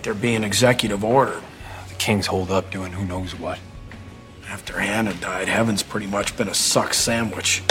like they're being executive ordered. The king's holed up doing who knows what. After Hannah died, heaven's pretty much been a suck sandwich.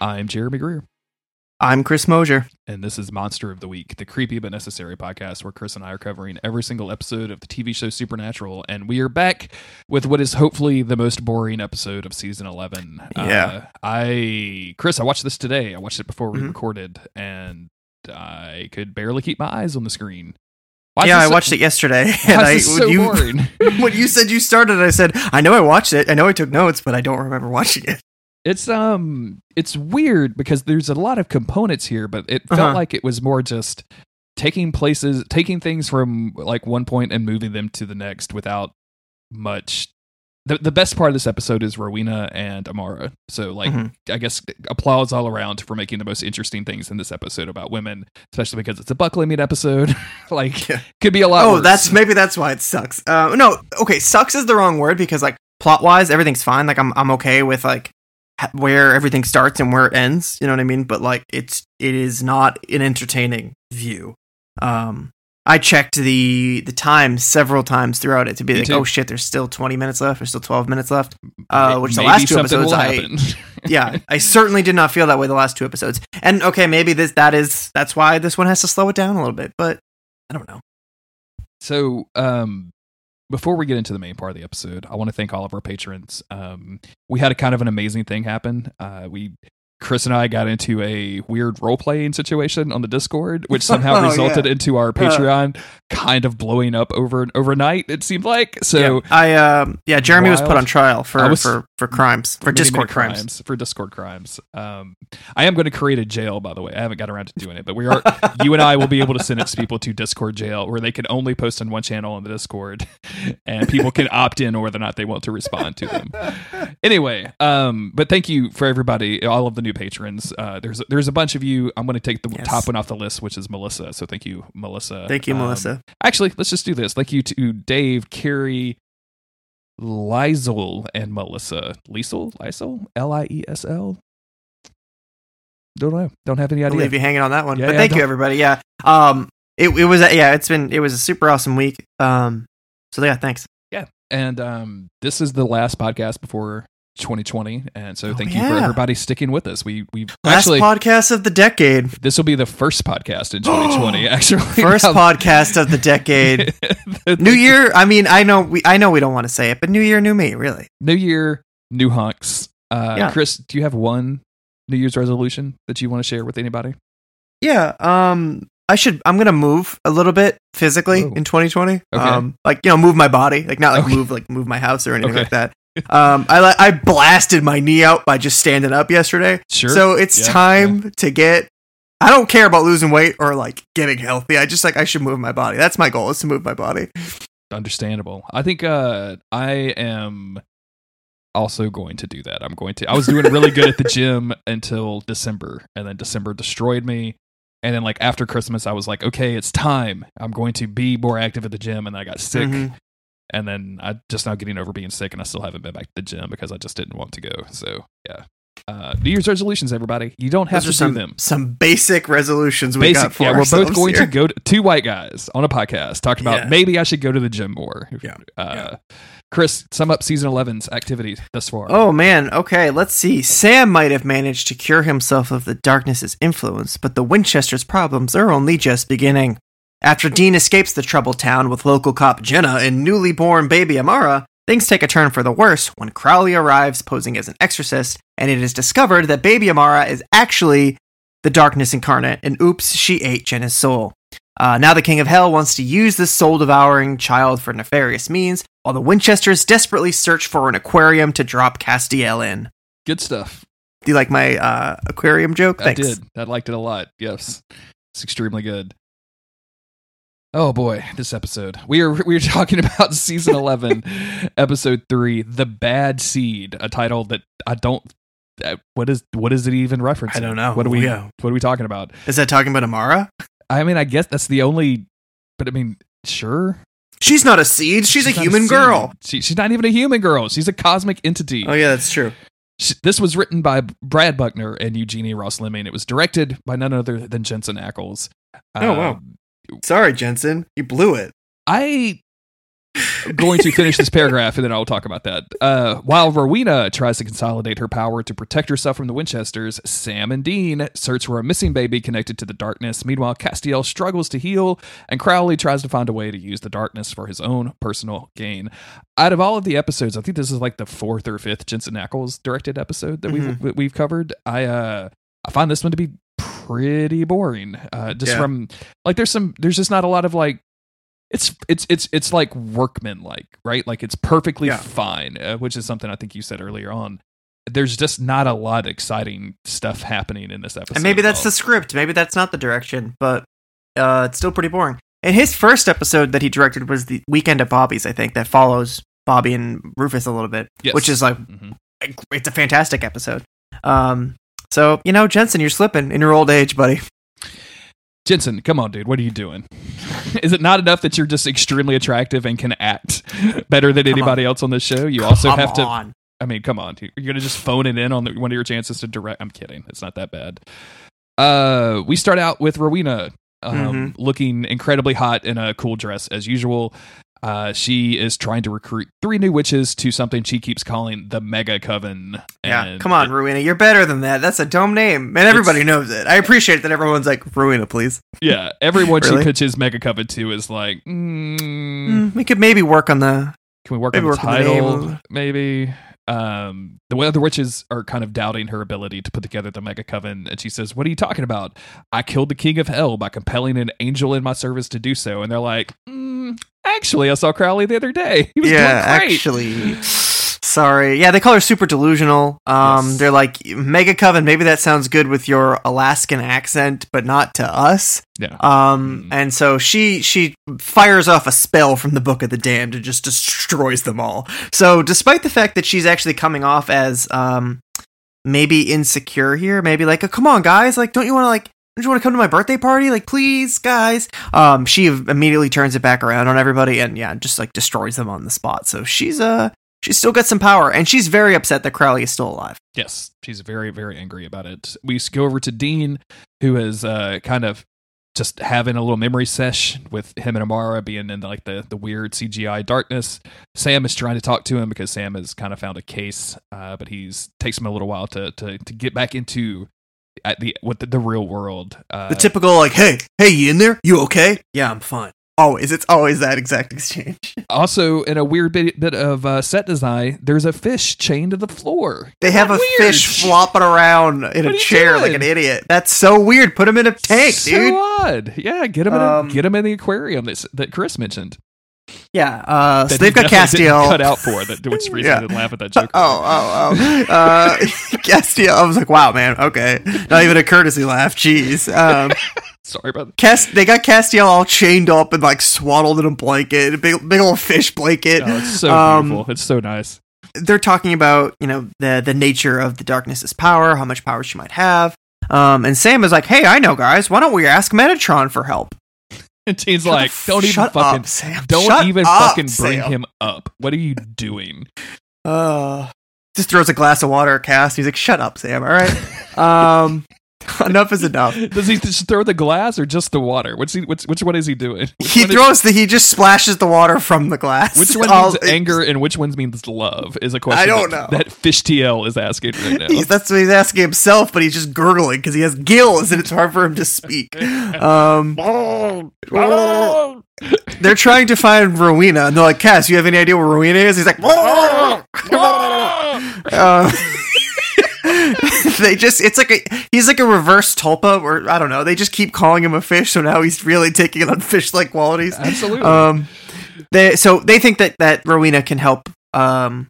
I'm Jeremy Greer, I'm Chris Mosier. and this is Monster of the Week, the creepy but necessary podcast where Chris and I are covering every single episode of the TV show Supernatural. And we are back with what is hopefully the most boring episode of season 11. Yeah. Uh, I, Chris, I watched this today. I watched it before we Mhm. recorded, and I could barely keep my eyes on the screen. Why yeah, I so- watched it yesterday. And I, so you, boring? when you said you started, I said, I know I watched it. I know I took notes, but I don't remember watching it. It's um it's weird because there's a lot of components here, but it felt Uh-huh. like it was more just taking places taking things from like one point and moving them to the next without much the, the best part of this episode is Rowena and Amara. So like Mhm. I guess applause all around for making the most interesting things in this episode about women, especially because it's a Buckleming episode. like Yeah. could be a lot Oh, worse. that's maybe that's why it sucks. Uh, no, okay, sucks is the wrong word because like plot wise, everything's fine. Like I'm I'm okay with like where everything starts and where it ends. You know what I mean? But like it's it is not an entertaining view. Um, I checked the the time several times throughout it to be Me like, too. oh shit, there's still 20 minutes left. There's still 12 minutes left. Uh, which the last two episodes I yeah, I certainly did not feel that way the last two episodes. And okay, maybe this that is that's why this one has to slow it down a little bit. But I don't know. So, um, before we get into the main part of the episode, I want to thank all of our patrons. Um, we had a kind of an amazing thing happen. Uh, we, Chris and I, got into a weird role playing situation on the Discord, which somehow Oh, resulted yeah. into our Patreon kind of blowing up over overnight. It seemed like so. yeah, I um yeah, Jeremy was put on trial for was- for for crimes for many, Discord many crimes. for Discord crimes. Um, I am going to create a jail, by the way. I haven't got around to doing it, but we are. you and I will be able to sentence people to Discord jail, where they can only post on one channel on the Discord, and people can opt in or whether or not they want to respond to them. Anyway, um, but thank you for everybody, all of the new patrons. Uh, there's there's a bunch of you. I'm going to take the Yes. top one off the list, which is Melissa. So thank you, Melissa. Thank you, Um, Melissa. Actually, let's just do this. Thank you to Dave, Carrie, Liesel, and Melissa. Liesel? Liesel? L I E S L? Don't know. Don't have any I'll idea. leave you hanging on that one. Yeah, but yeah, thank you everybody. Yeah. Um it, it was a- yeah, it's been it was a super awesome week. Um so yeah, thanks. Yeah. And um, this is the last podcast before 2020, and so Oh, thank you for everybody sticking with us. We we Last actually podcast of the decade. this will be the first podcast in 2020. actually, First Now- podcast of the decade. New Year. I mean, I know we I know we don't want to say it, but New Year, new me, really. New Year, new hunks. Uh, Yeah. Chris, do you have one New Year's resolution that you want to share with anybody? Yeah. Um I should I'm gonna move a little bit physically Whoa. in 2020. Okay. Um like you know, move my body. Like not like Okay. move like move my house or anything Okay. like that. Um I I blasted my knee out by just standing up yesterday. Sure. So it's Yeah, time to get I don't care about losing weight or like getting healthy. I just like I should move my body. That's my goal is to move my body. understandable. I think uh, I am also going to do that. I'm going to. I was doing really good at the gym until December, and then December destroyed me. And then like after Christmas, I was like, okay, it's time. I'm going to be more active at the gym, and I got sick. Mhm. And then I just now getting over being sick, and I still haven't been back to the gym because I just didn't want to go. So yeah. Uh, New Year's resolutions, everybody. You don't have Those to do some them. some basic resolutions we got Basic, for yeah. We're both going here. to go to two white guys on a podcast talking about Yeah. maybe I should go to the gym more. Yeah, Uh, Chris, sum up season 11's activity thus far. Oh man, okay, let's see. Sam might have managed to cure himself of the darkness's influence, but the Winchester's problems are only just beginning. After Dean escapes the troubled town with local cop Jenna and newly born baby Amara, things take a turn for the worse when Crowley arrives posing as an exorcist, and it is discovered that baby Amara is actually the darkness incarnate, and oops, she ate Jenna's soul. Uh, now the King of Hell wants to use this soul devouring child for nefarious means, while the Winchesters desperately search for an aquarium to drop Castiel in. Good stuff. Do you like my uh, aquarium joke? Thanks. I did. I liked it a lot. Yes. It's extremely good. Oh boy, this episode. We are we are talking about season 11, episode 3, The Bad Seed, a title that I don't uh, what is what is it even referencing? I don't know. What are we Yeah. what are we talking about? Is that talking about Amara? I mean, I guess that's the only but I mean, sure. She's not a seed. She's, a human seed. girl. She, she's not even a human girl. She's a cosmic entity. Oh yeah, that's true. This was written by Brad Buckner and Eugenie Ross Leming. It was directed by none other than Jensen Ackles. Oh, wow. Sorry, Jensen, you blew it. I going to finish this paragraph and then I'll talk about that. Uh, while Rowena tries to consolidate her power to protect herself from the Winchesters, Sam and Dean search for a missing baby connected to the darkness. Meanwhile, Castiel struggles to heal, and Crowley tries to find a way to use the darkness for his own personal gain. Out of all of the episodes, I think this is like the fourth or fifth Jensen Ackles directed episode that we've we've covered. I uh, I find this one to be pretty boring. Uh, just Yeah. from like there's some there's just not a lot of like it's it's it's it's like workman like right like it's perfectly Yeah. fine uh, which is something i think you said earlier on there's just not a lot of exciting stuff happening in this episode And maybe that's the script. Maybe that's not the direction, but uh, it's still pretty boring. And his first episode that he directed was the Weekend at Bobby's, I think, that follows Bobby and Rufus a little bit, Yes. which is like Mhm. it's a fantastic episode. Um, so you know, Jensen, you're slipping in your old age, buddy. jensen come on dude what are you doing is it not enough that you're just extremely attractive and can act better than Come anybody else on this show you also Come have to on. I mean, come on. You're going to just phone it in on the, one of your chances to direct. I'm kidding. It's not that bad. Uh, we start out with Rowena um, Mm-hmm. looking incredibly hot in a cool dress as usual. Uh, she is trying to recruit three new witches to something she keeps calling the Mega Coven. Yeah, come on, it- Rowena, you're better than that. That's a dumb name, and everybody knows it. I appreciate that everyone's like Rowena, please. yeah, everyone Really? she pitches Mega Coven to is like, mm, Mm, we could maybe work on the. Can we work on the work on the title? maybe. Um, the other witches are kind of doubting her ability to put together the mega coven, and she says, "What are you talking about? I killed the king of hell by compelling an angel in my service to do so." And they're like, mm, "Actually, I saw Crowley the other day. He was yeah, doing great." actually. Sorry. Yeah, they call her super delusional. Um, Yes. they're like Mega Coven. Maybe that sounds good with your Alaskan accent, but not to us. Yeah. Um, Mm. and so she she fires off a spell from the Book of the Damned and just destroys them all. So despite the fact that she's actually coming off as um maybe insecure here, maybe like, oh, come on guys, like don't you want to like don't you want to come to my birthday party? Like please, guys. Um, she immediately turns it back around on everybody and yeah, just like destroys them on the spot. So she's uh she's still got some power and she's very upset that Crowley is still alive. Yes, she's very, very angry about it. We go over to Dean, who is uh, kind of just having a little memory sesh with him and Amara being in like the, the weird CGI darkness. Sam is trying to talk to him because Sam has kind of found a case, uh, but he's takes him a little while to to, to get back into at the what the, the real world. Uh, The typical like, hey, hey, you in there? You okay? Yeah, I'm fine. Always, it's always that exact exchange. also, in a weird bit, bit of uh, set design, there's a fish chained to the floor. They have a weird? fish flopping around in What a chair like an idiot. That's so weird. Put him in a tank, so dude. odd. Yeah, get him in Um, a, get him in the aquarium that that Chris mentioned. Yeah. Uh, so they've he got Castiel. cut out for that, which reason Yeah. I didn't laugh at that joke. Oh, oh, oh. Uh, Castiel. I was like, wow, man. Okay. Not even a courtesy laugh. Jeez. Um, Sorry about that. Cast- they got Castiel all chained up and like swaddled in a blanket, a big, big old fish blanket. Oh, it's so Um, beautiful. It's so nice. they're talking about you know the the nature of the darkness's power, how much power she might have. Um, and Sam is like, "Hey, I know, guys. Why don't we ask Metatron for help?" And Shut like, don't even shut fucking, up, Sam. don't Shut even up, fucking bring Sam. him up. What are you doing? Uh, just throws a glass of water at Cass. He's like, "Shut up, Sam. All right." um, enough is enough. Does he just throw the glass or just the water? Which he, which which one is he doing? Which He one is- throws the he just splashes the water from the glass. which one All- means anger and which one means love? Is a question I don't that, know. that Fishtiel is asking right now. He's, that's what he's asking himself, but he's just gurgling because he has gills and it's hard for him to speak. Um, they're trying to find Rowena, and they're like, "Cass, you have any idea where Rowena is?" He's like, Um, they just it's like a he's like a reverse tulpa or i don't know. They just keep calling him a fish so now he's really taking it on fish like qualities. Absolutely. um they so they think that that rowena can help um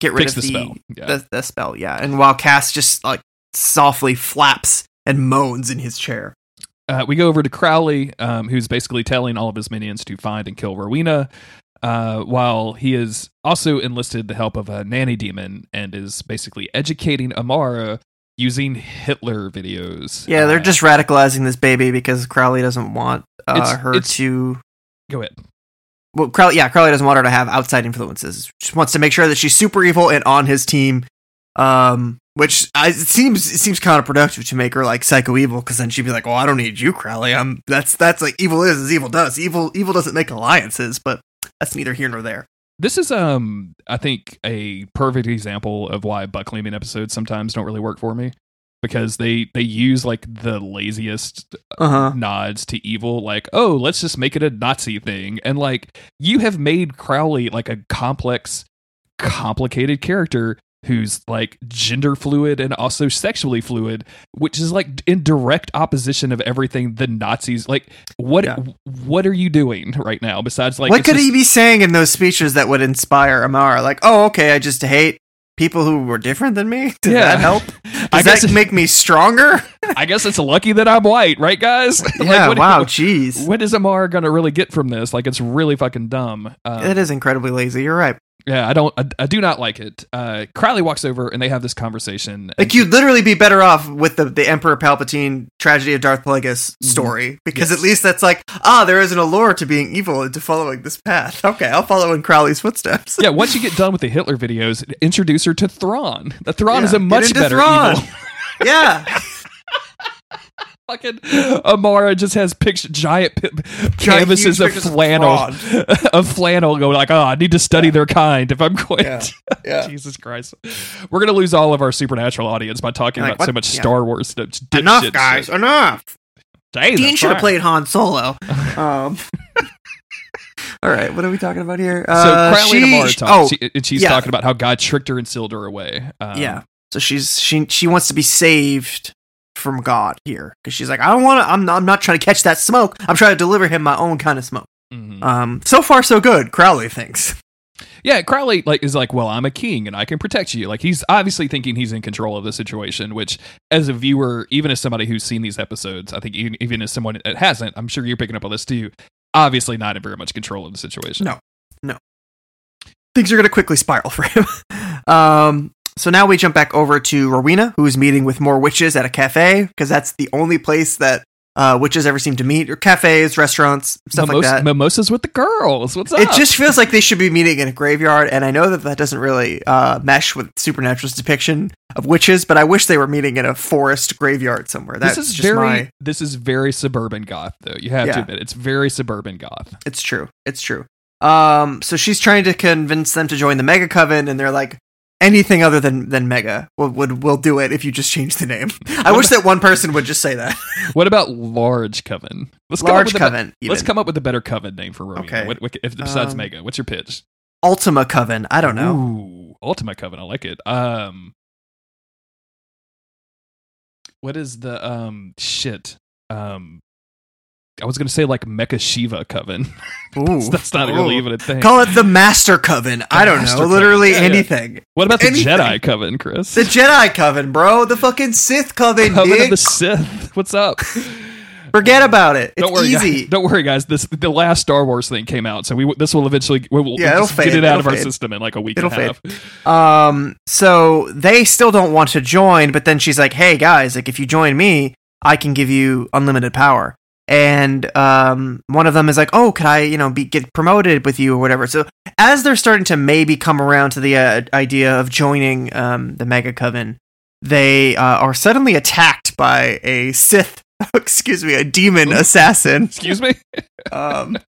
get rid Fix of the the spell, yeah. the, the spell yeah. And while cass just like softly flaps and moans in his chair. Uh, we go over to Crowley, um, who's basically telling all of his minions to find and kill Rowena, uh, while he has also enlisted the help of a nanny demon and is basically educating Amara using Hitler videos. yeah they're Uh, just radicalizing this baby because crowley doesn't want uh, It's- her it's- to go ahead. well, Crowley, yeah, Crowley doesn't want her to have outside influences. Just wants to make sure that she's super evil and on his team. Um, which I, it seems it seems counterproductive to make her like psycho evil because then she'd be like, "Well, I don't need you, Crowley. I'm that's that's like evil is as evil does. Evil evil doesn't make alliances, but that's neither here nor there." This is, um, I think, a perfect example of why Buckleming episodes sometimes don't really work for me because they they use like the laziest Uh huh. nods to evil like oh let's just make it a nazi thing and like you have made crowley like a complex complicated character who's like gender fluid and also sexually fluid which is like in direct opposition of everything the nazis like what Yeah. what are you doing right now besides like what could just- he be saying in those speeches that would inspire Amara? Like, "Oh, okay, I just hate." People who were different than me. Does Yeah. that help? Does I guess that make me stronger? i guess it's lucky that i'm white right guys Like, yeah. what- wow. Jeez. what is Amara gonna really get from this like it's really fucking dumb um, It is incredibly lazy. You're right. Yeah, I don't. I, I do not like it. Uh, Crowley walks over and they have this conversation. Like you'd literally be better off with the, the Emperor Palpatine tragedy of Darth Plagueis story because Mm-hmm. Yes. at least that's like ah there is an allure to being evil and to following this path. Okay, I'll follow in Crowley's footsteps. yeah, once you get done with the Hitler videos, introduce her to Thrawn. The Thrawn is a much better Thrawn. evil. yeah, Fucking Amara just has picture giant pi- canvases of flannel of flannel going like, oh, I need to study their kind if I'm going. Yeah. to-" yeah. Jesus Christ, we're gonna lose all of our supernatural audience by talking Like, about so much Yeah. Star Wars stuff. enough, guys, shit. enough. Jesus Dean should have played Han Solo. Um, all right, what are we talking about here? So Uh, Crowley and Amara talk, oh, she, and she's yeah. talking about how God tricked her and sealed her away. Um, yeah. So she's she she wants to be saved from God here because she's like I don't want to. I'm not, I'm not trying to catch that smoke. I'm trying to deliver him my own kind of smoke. mhm. Um, so far so good. Crowley thinks. Yeah, Crowley like is like, well, I'm a king and I can protect you. Like he's obviously thinking he's in control of the situation. Which, as a viewer, even as somebody who's seen these episodes, I think even, even as someone that hasn't, I'm sure you're picking up on this too. Obviously, not in very much control of the situation. No, no. Things are going to quickly spiral for him. um, so now we jump back over to Rowena, who's meeting with more witches at a cafe because that's the only place that uh, witches ever seem to meet, or cafes, restaurants, stuff Mimos- like that. Mimosas with the girls. What's up? It just feels like they should be meeting in a graveyard, and I know that that doesn't really uh, mesh with Supernatural's depiction of witches, but I wish they were meeting in a forest graveyard somewhere. That's this is just very my. this is very suburban goth though. You have to admit it's very suburban goth. It's true. It's true. Um, so she's trying to convince them to join the Mega Coven, and they're like, anything other than than Mega will would will do it if you just change the name. I wish that one person would just say that. What about large coven? Let's come up Large with a Coven. let's come up with a better coven name for Rowena. Okay. What, what, if, besides Um, Mega, what's your pitch? Ultima Coven. I don't know. Ooh, Ultima Coven. I like it. Um, what is the um shit? Um, I was gonna say like Mecha Shiva Coven. Ooh. That's not Ooh. really even a thing. Call it the Master Coven. I don't Master know. Coven. Literally Yeah, yeah. anything. what about the. Jedi Coven, Chris? The Jedi Coven, bro. The fucking Sith Coven, Coven dude. of the Sith. What's up? Forget about it. It's don't worry, easy. Guys. Don't worry, guys. This the last Star Wars thing came out, so we this will eventually we will Yeah, we'll it'll just get it out of It'll our fade. system in like a week It'll and a half. Um, so they still don't want to join, but then she's like, "Hey guys, like if you join me, I can give you unlimited power." And um, one of them is like, "Oh, could I, you know, be get promoted with you or whatever?" So as they're starting to maybe come around to the uh, idea of joining um, the Mega Coven, they uh, are suddenly attacked by a Sith, excuse me, a demon assassin, Excuse me. um,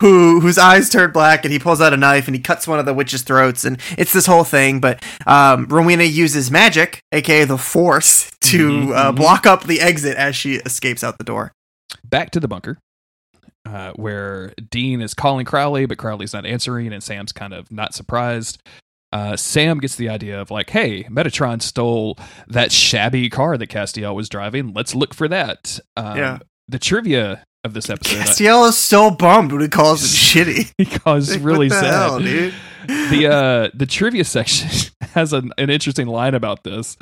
who whose eyes turn black, and he pulls out a knife and he cuts one of the witches' throats, and it's this whole thing. But um, Rowena uses magic, aka the Force, to Mhm, uh, mhm. block up the exit as she escapes out the door. Back to the bunker. Uh, where Dean is calling Crowley, but Crowley's not answering, and Sam's kind of not surprised. Uh, Sam gets the idea of like, hey, Metatron stole that shabby car that Castiel was driving. Let's look for that. Um, Yeah. The trivia of this episode, Castiel is so bummed when he calls it shitty. because Like, really the sad. hell, dude? the uh the trivia section has an, an interesting line about this.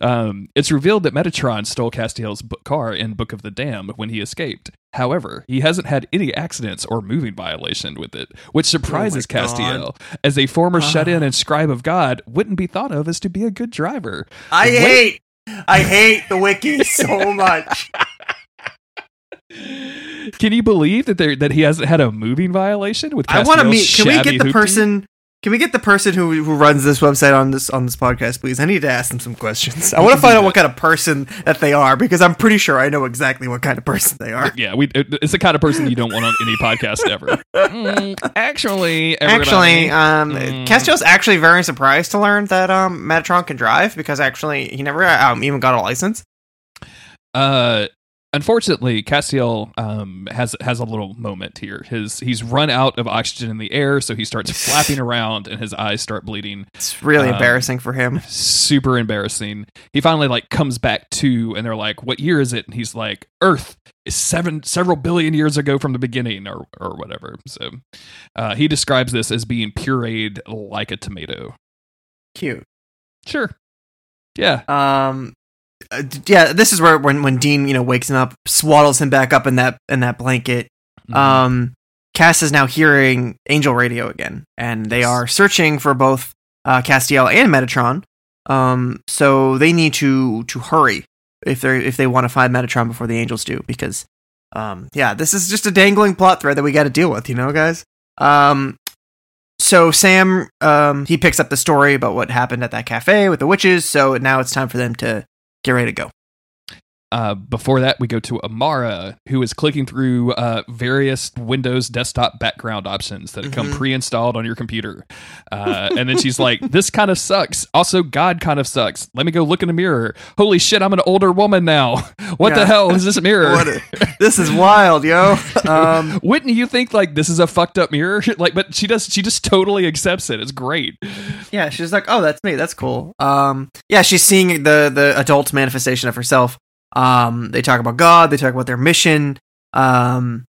Um, it's revealed that Metatron stole Castiel's book car in Book of the Damned when he escaped. However, he hasn't had any accidents or moving violation with it, which surprises Oh my God. Castiel, as a former Ah. shut-in and scribe of God wouldn't be thought of as to be a good driver. I What- hate, I hate the wiki so much. Can you believe that there that he hasn't had a moving violation with? Castiel? I want to meet. Can we get the hoopty? person? Can we get the person who who runs this website on this on this podcast, please? I need to ask them some questions. I want to find out what kind of person that they are because I'm pretty sure I know exactly what kind of person they are. Yeah, we. It's the kind of person you don't want on any podcast ever. Mm, actually, Actually, everybody- um, Mm. Castiel's actually very surprised to learn that um Metatron can drive because actually he never um, even got a license. uh, unfortunately, Castiel um has has a little moment here. His he's run out of oxygen in the air, so he starts flapping around, and his eyes start bleeding. It's really Um, embarrassing for him. Super embarrassing. He finally like comes back to, and they're like, "What year is it?" And he's like, "Earth." is Seven several billion years ago from the beginning, or or whatever. So, uh, he describes this as being pureed like a tomato. Cute. Sure, yeah, Um, uh, yeah, this is where when when Dean you know wakes him up, swaddles him back up in that in that blanket. Mhm. Um, Cass is now hearing Angel Radio again, and they are searching for both uh, Castiel and Metatron. Um, so they need to to hurry if they if they want to find Metatron before the Angels do, because um, yeah, this is just a dangling plot thread that we got to deal with, you know, guys. Um, so Sam um he picks up the story about what happened at that cafe with the witches. So now it's time for them to get ready to go. Uh, before that, we go to Amara, who is clicking through uh, various Windows desktop background options that come Mhm. pre-installed on your computer, uh, and then she's like, "This kind of sucks. Also, God kind of sucks. Let me go look in the mirror. Holy shit, I'm an older woman now. What the hell is this mirror? A- this is wild, yo. Um, Wouldn't you think like this is a fucked up mirror? like, but she does. She just totally accepts it. It's great. yeah, she's like, "Oh, that's me. That's cool." Um, yeah, she's seeing the the adult manifestation of herself. Um, they talk about God. They talk about their mission. Um,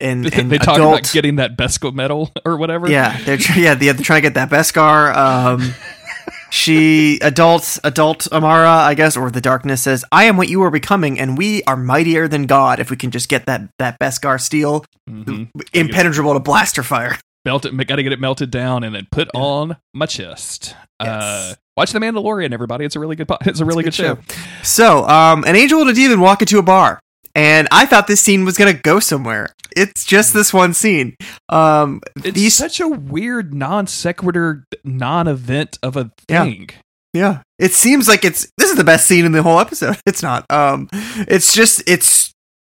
and, and they talk adult, about getting that Beskar medal or whatever. yeah, they're tr- yeah, they're trying to get that Beskar. Um, she adult adult Amara, I guess, or the darkness says, "I am what you are becoming, and we are mightier than God. If we can just get that that Beskar steel, Mhm. impenetrable to blaster fire." Melt it gotta get it melted down and then put on my chest uh watch the mandalorian everybody it's a really good po- it's a really good, show, So, um, an angel and a demon walk into a bar, and I thought this scene was gonna go somewhere. It's just this one scene. Um, it's these, such a weird non sequitur non-event of a Yeah. thing yeah, it seems like it's this is the best scene in the whole episode. It's not. Um, it's just it's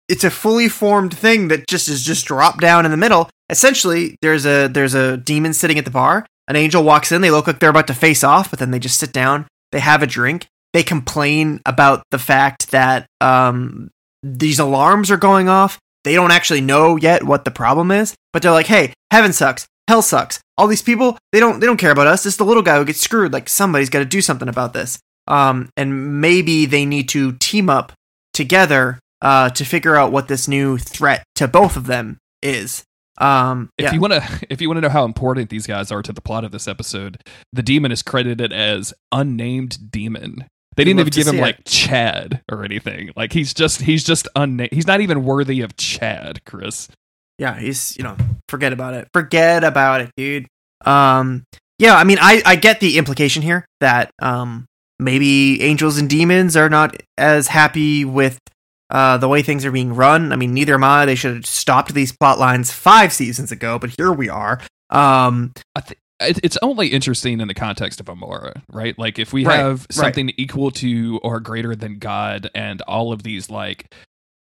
it's a fully formed thing that just is just dropped down in the middle. Essentially, there's a there's a demon sitting at the bar. An angel walks in. They look like they're about to face off, but then they just sit down. They have a drink. They complain about the fact that um, these alarms are going off. They don't actually know yet what the problem is, but they're like, "Hey, heaven sucks. Hell sucks. All these people, they don't they don't care about us. It's the little guy who gets screwed. Like somebody's got to do something about this. Um, and maybe they need to team up together uh, to figure out what this new threat to both of them is. Um, if yeah. you want to if you want to know how important these guys are to the plot of this episode the demon is credited as unnamed demon they didn't even give him see like chad or anything like he's just he's just unnamed he's not even worthy of chad chris yeah, he's you know, forget about it. Forget about it, dude. Um, yeah, I mean, I I get the implication here that um maybe angels and demons are not as happy with uh the way things are being run. I mean, neither am I. They should have stopped these plot lines five seasons ago, but here we are. Um, I, th- it's only interesting in the context of Amara, right? Like if we Right, have right. something equal to or greater than God, and all of these like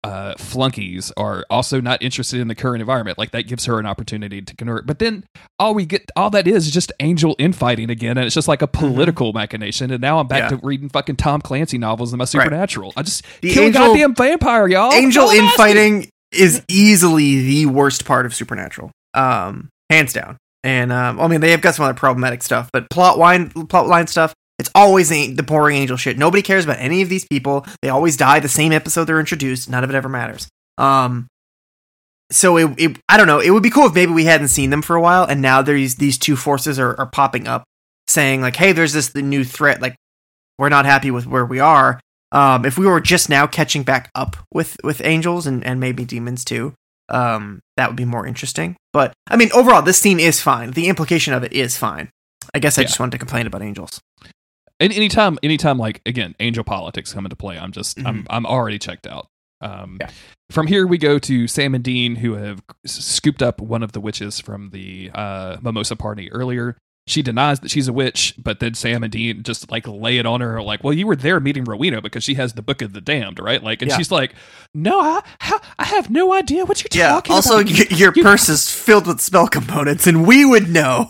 uh, flunkies are also not interested in the current environment, like that gives her an opportunity to convert. But then all we get, all that is, is just angel infighting again, and it's just like a political machination. And now I'm back Mm-hmm. Yeah. to reading fucking Tom Clancy novels and my supernatural. I just The kill angel- a goddamn vampire, y'all. Angel That's all I'm asking. infighting is easily the worst part of Supernatural, um, hands down. And um, I mean, they have got some other problematic stuff, but plot line, plot line stuff. It's always the, the boring angel shit. Nobody cares about any of these people. They always die the same episode they're introduced. None of it ever matters. Um, so it, it, I don't know. It would be cool if maybe we hadn't seen them for a while, and now these these two forces are, are popping up, saying like, "Hey, there's this the new threat. Like, we're not happy with where we are." Um, if we were just now catching back up with with angels and and maybe demons too, um, that would be more interesting. But I mean, overall, this scene is fine. The implication of it is fine. I guess I Yeah. just wanted to complain about angels. And anytime, anytime, like again, angel politics come into play, I'm just, I'm, Mhm. I'm already checked out. Um, Yeah. From here, we go to Sam and Dean, who have scooped up one of the witches from the uh, mimosa party earlier. She denies that she's a witch, but then Sam and Dean just like lay it on her, like, "Well, you were there meeting Rowena because she has the Book of the Damned, right?" Like, and Yeah. she's like, "No, I, how, I have no idea what you're Yeah. talking Also, about." y- your You- purse is filled with spell components, and we would know.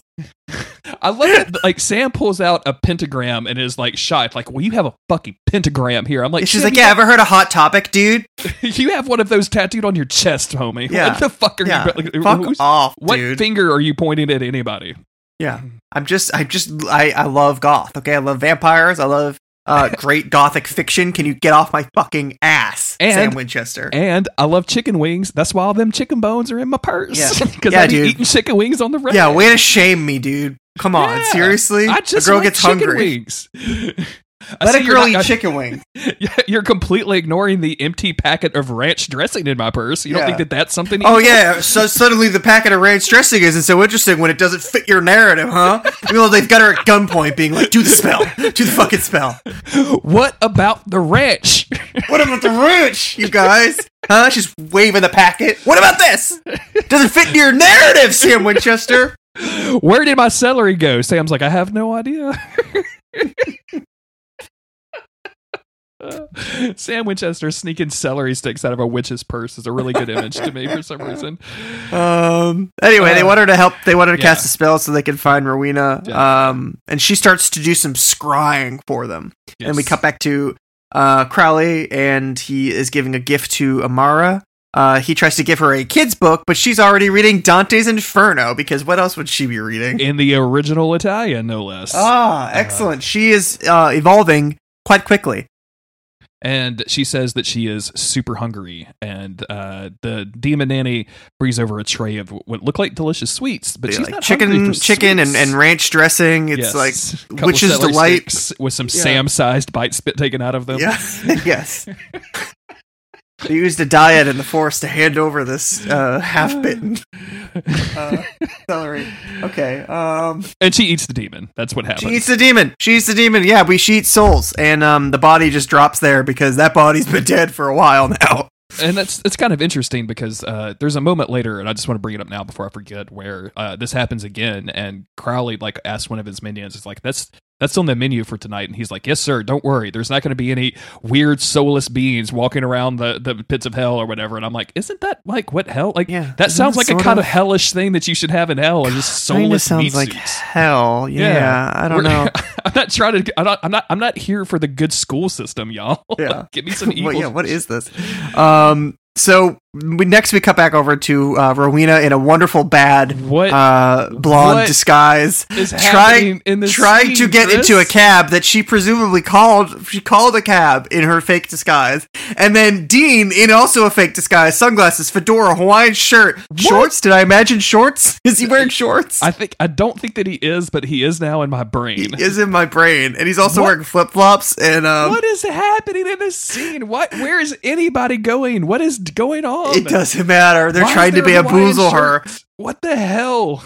I love it. Like Sam pulls out a pentagram and is like shocked, like, "Well, you have a fucking pentagram here." I'm like, She's "Sam, like, "Yeah, ever heard of Hot Topic, dude? you have one of those tattooed on your chest, homie. Yeah. What the fuck are Yeah, you? like, fuck off, what dude." finger are you pointing at anybody? Yeah, I'm just, I just, I, I love goth. Okay, I love vampires. I love uh, great gothic fiction. Can you get off my fucking ass, And- Sam Winchester? And I love chicken wings. That's why all them chicken bones are in my purse. Yeah. because Yeah, I be dude. eating chicken wings on the road. yeah, way to shame me, dude. Come on, Yeah. seriously. I just a girl like gets chicken hungry. wings. I Let a girl not- eat chicken wings. You're completely ignoring the empty packet of ranch dressing in my purse. You don't Yeah. think that that's something? Oh yeah, so suddenly the packet of ranch dressing isn't so interesting when it doesn't fit your narrative, huh? You know, they've got her at gunpoint being like, do the spell. Do the fucking spell. What about the ranch? What about the ranch, you guys? Huh? She's waving the packet. What about this? Doesn't fit in your narrative, Sam Winchester. Where did my celery go? Sam's like, I have no idea. Sam Winchester sneaking celery sticks out of a witch's purse is a really good image to me for some reason. Um. Anyway, they Uh, want her to help. They want her to yeah. cast a spell so they can find Rowena. Yeah. Um. And she starts to do some scrying for them. And we cut back to uh, Crowley, and he is giving a gift to Amara. Uh, he tries to give her a kid's book, but she's already reading Dante's Inferno because what else would she be reading? in the original Italian, no less. ah, excellent. she is uh, evolving quite quickly. And she says that she is super hungry. And uh, the demon nanny brings over a tray of what look like delicious sweets, but she's like not chicken, for chicken, and, and ranch dressing. It's Yes. like Couple witch's delight. with some Yeah. Sam-sized bite spit taken out of them. Yeah. yes. They used a diet in the forest to hand over this uh, half-bitten uh, celery. Okay. Um, and she eats the demon. That's what happens. she eats the demon. She eats the demon. Yeah, we she eats souls, and um, the body just drops there because that body's been dead for a while now. and that's it's kind of interesting because uh, there's a moment later, and I just want to bring it up now before I forget, where uh, this happens again, and Crowley like asks one of his minions, "Is like that's that's on the menu for tonight," and he's like, "Yes, sir. Don't worry. There's not going to be any weird soulless beings walking around the the pits of hell or whatever." And I'm like, "Isn't that like what hell? Like Yeah, that sounds that like a kind of of- hellish thing that you should have in hell, or just soulless sounds like suits." hell. Yeah, I don't We're- know. I'm not trying to. I'm not. I'm not. I'm not here for the good school system, y'all. Yeah. Give me some evil. What, yeah, what is this? Um, so next we cut back over to uh, Rowena in a wonderful bad What uh, blonde What disguise, is trying happening in this trying to get Chris? into a cab that she presumably called. She called a cab in her fake disguise, and then Dean in also a fake disguise, sunglasses, fedora, Hawaiian shirt, shorts. Did I imagine shorts? Is he wearing shorts? I think I don't think that he is, but he is now in my brain. he is in my brain, and he's also What? wearing flip flops and um. what is happening in this scene? What? Where is anybody going? What is going on? It doesn't matter. They're Why trying to bamboozle her. What the hell?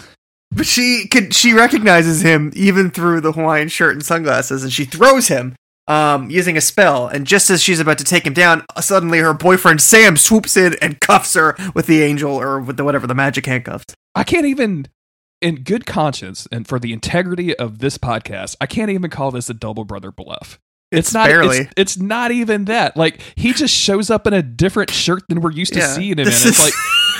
But she can she recognizes him even through the Hawaiian shirt and sunglasses, and she throws him um, using a spell. And just as she's about to take him down, suddenly her boyfriend Sam swoops in and cuffs her with the angel or with the whatever the magic handcuffs. I can't even. in good conscience and for the integrity of this podcast, I can't even call this a double brother bluff. It's, not barely. It's, it's not even that. Like he just shows up in a different shirt than we're used to Yeah, seeing him in. It's is- like,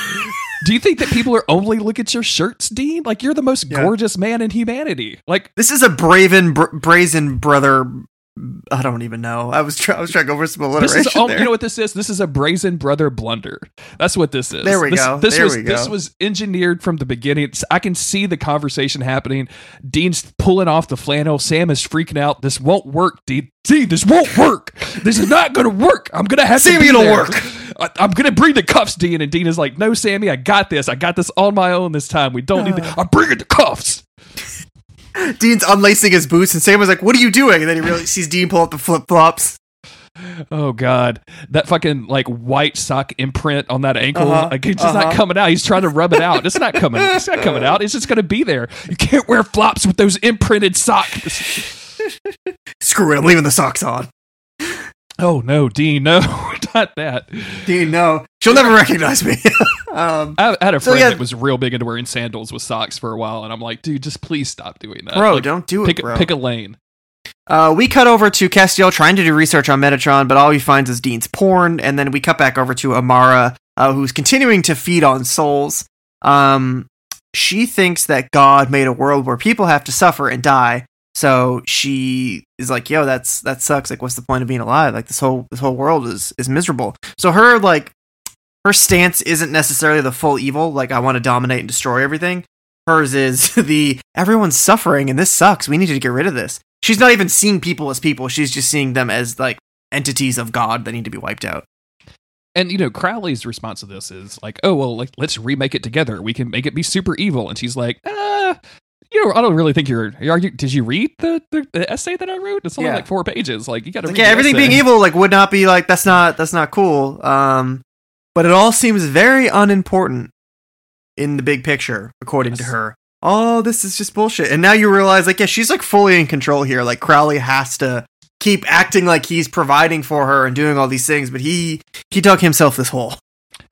do you think that people are only look at your shirts, Dean? Like you're the most Yeah. gorgeous man in humanity. Like This is a braven, br- brazen brother. I don't even know. I was try- I was trying to go for some this alliteration is, oh, you know what this is? This is a brazen brother blunder. That's what this is. There we This- go. This There was we go. this was engineered from the beginning. It's- I can see the conversation happening. Dean's pulling off the flannel. Sam is freaking out. This won't work, Dean. Dean, this won't work. This is not going to work. I'm going to have to Sammy, it'll work. I, I'm going to bring the cuffs, Dean. And Dean is like, "No, Sammy, I got this. I got this on my own this time. We don't need. Uh. The, I'm bringing the cuffs." Dean's unlacing his boots, and Sam was like, "What are you doing?" And then he really sees Dean pull up the flip flops. Oh God, that fucking like white sock imprint on that ankle, Uh-huh, like it's just uh-huh. not coming out. He's trying to rub it out. It's not coming. It's not coming out. It's just gonna be there. You can't wear flops with those imprinted socks. Screw it, I'm leaving the socks on. Oh no, Dean, no, not that. Dean, no, she'll never recognize me. um, I I had a So, friend yeah. that was real big into wearing sandals with socks for a while, and I'm like, dude, just please stop doing that, bro, Like, don't do it, pick bro. pick a lane. Uh, we cut over to Castiel trying to do research on Metatron, but all he finds is Dean's porn, and then we cut back over to Amara, uh, who's continuing to feed on souls. Um, she thinks that God made a world where people have to suffer and die, so she is like, "Yo, that's that sucks. Like, what's the point of being alive? Like, this whole this whole world is is miserable." So her like her stance isn't necessarily the full evil, like I want to dominate and destroy everything. Hers is the everyone's suffering and this sucks. We need to get rid of this. She's not even seeing people as people. She's just seeing them as like entities of God that need to be wiped out. And you know, Crowley's response to this is like, "Oh well, like let's remake it together. We can make it be super evil." And she's like, "Uh, you know, I don't really think you're. Are you? Did you read the, the, the essay that I wrote? It's only Yeah. like four pages. Like you got to Like, read. yeah, everything essay." being evil like would not be like that's not that's not cool. Um, but it all seems very unimportant in the big picture, according to her. Oh, this is just bullshit. And now you realize, like, yeah, she's like fully in control here. Like Crowley has to keep acting like he's providing for her and doing all these things, but he he dug himself this hole.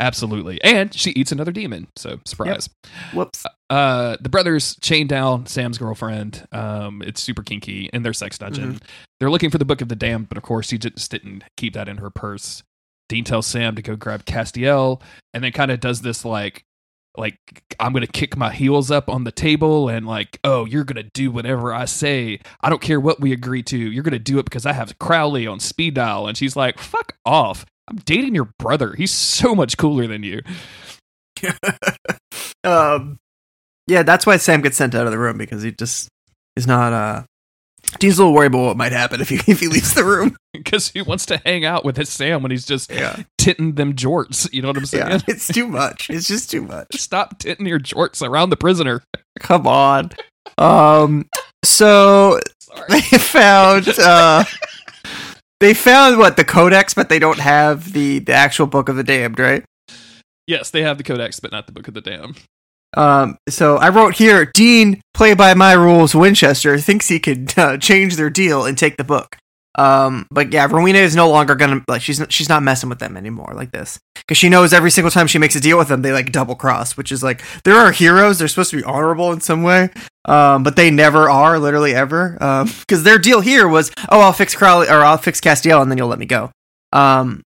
Absolutely, and she eats another demon. So surprise. Whoops. Uh, the brothers chain down Sam's girlfriend. Um, it's super kinky in their sex dungeon. Mm-hmm. They're looking for the Book of the Damned, but of course, she just didn't keep that in her purse. Dean tells Sam to go grab Castiel, and then kind of does this like, like I'm gonna kick my heels up on the table, and like, oh, you're gonna do whatever I say. I don't care what we agree to. You're gonna do it because I have Crowley on speed dial. And she's like, fuck off. I'm dating your brother. He's so much cooler than you. um, yeah, that's why Sam gets sent out of the room because he just is not. uh Dean's a little worried about what might happen if he if he leaves the room. because he wants to hang out with his Sam when he's just Yeah, titting them jorts. You know what I'm saying? yeah, it's too much. It's just too much. Stop titting your jorts around the prisoner. Come on. Um. So Sorry. they found. uh They found what the codex, but they don't have the the actual book of the damned, right? Yes, they have the Codex, but not the Book of the Damned. Um, so I wrote here, Dean, play by my rules, Winchester thinks he could uh, change their deal and take the book. Um, but yeah, Rowena is no longer gonna like she's she's not messing with them anymore like this because she knows every single time she makes a deal with them, they like double cross, which is like there are heroes, they're supposed to be honorable in some way, um, but they never are, literally ever, um, because their deal here was, oh, I'll fix Crowley or I'll fix Castiel and then you'll let me go. Um,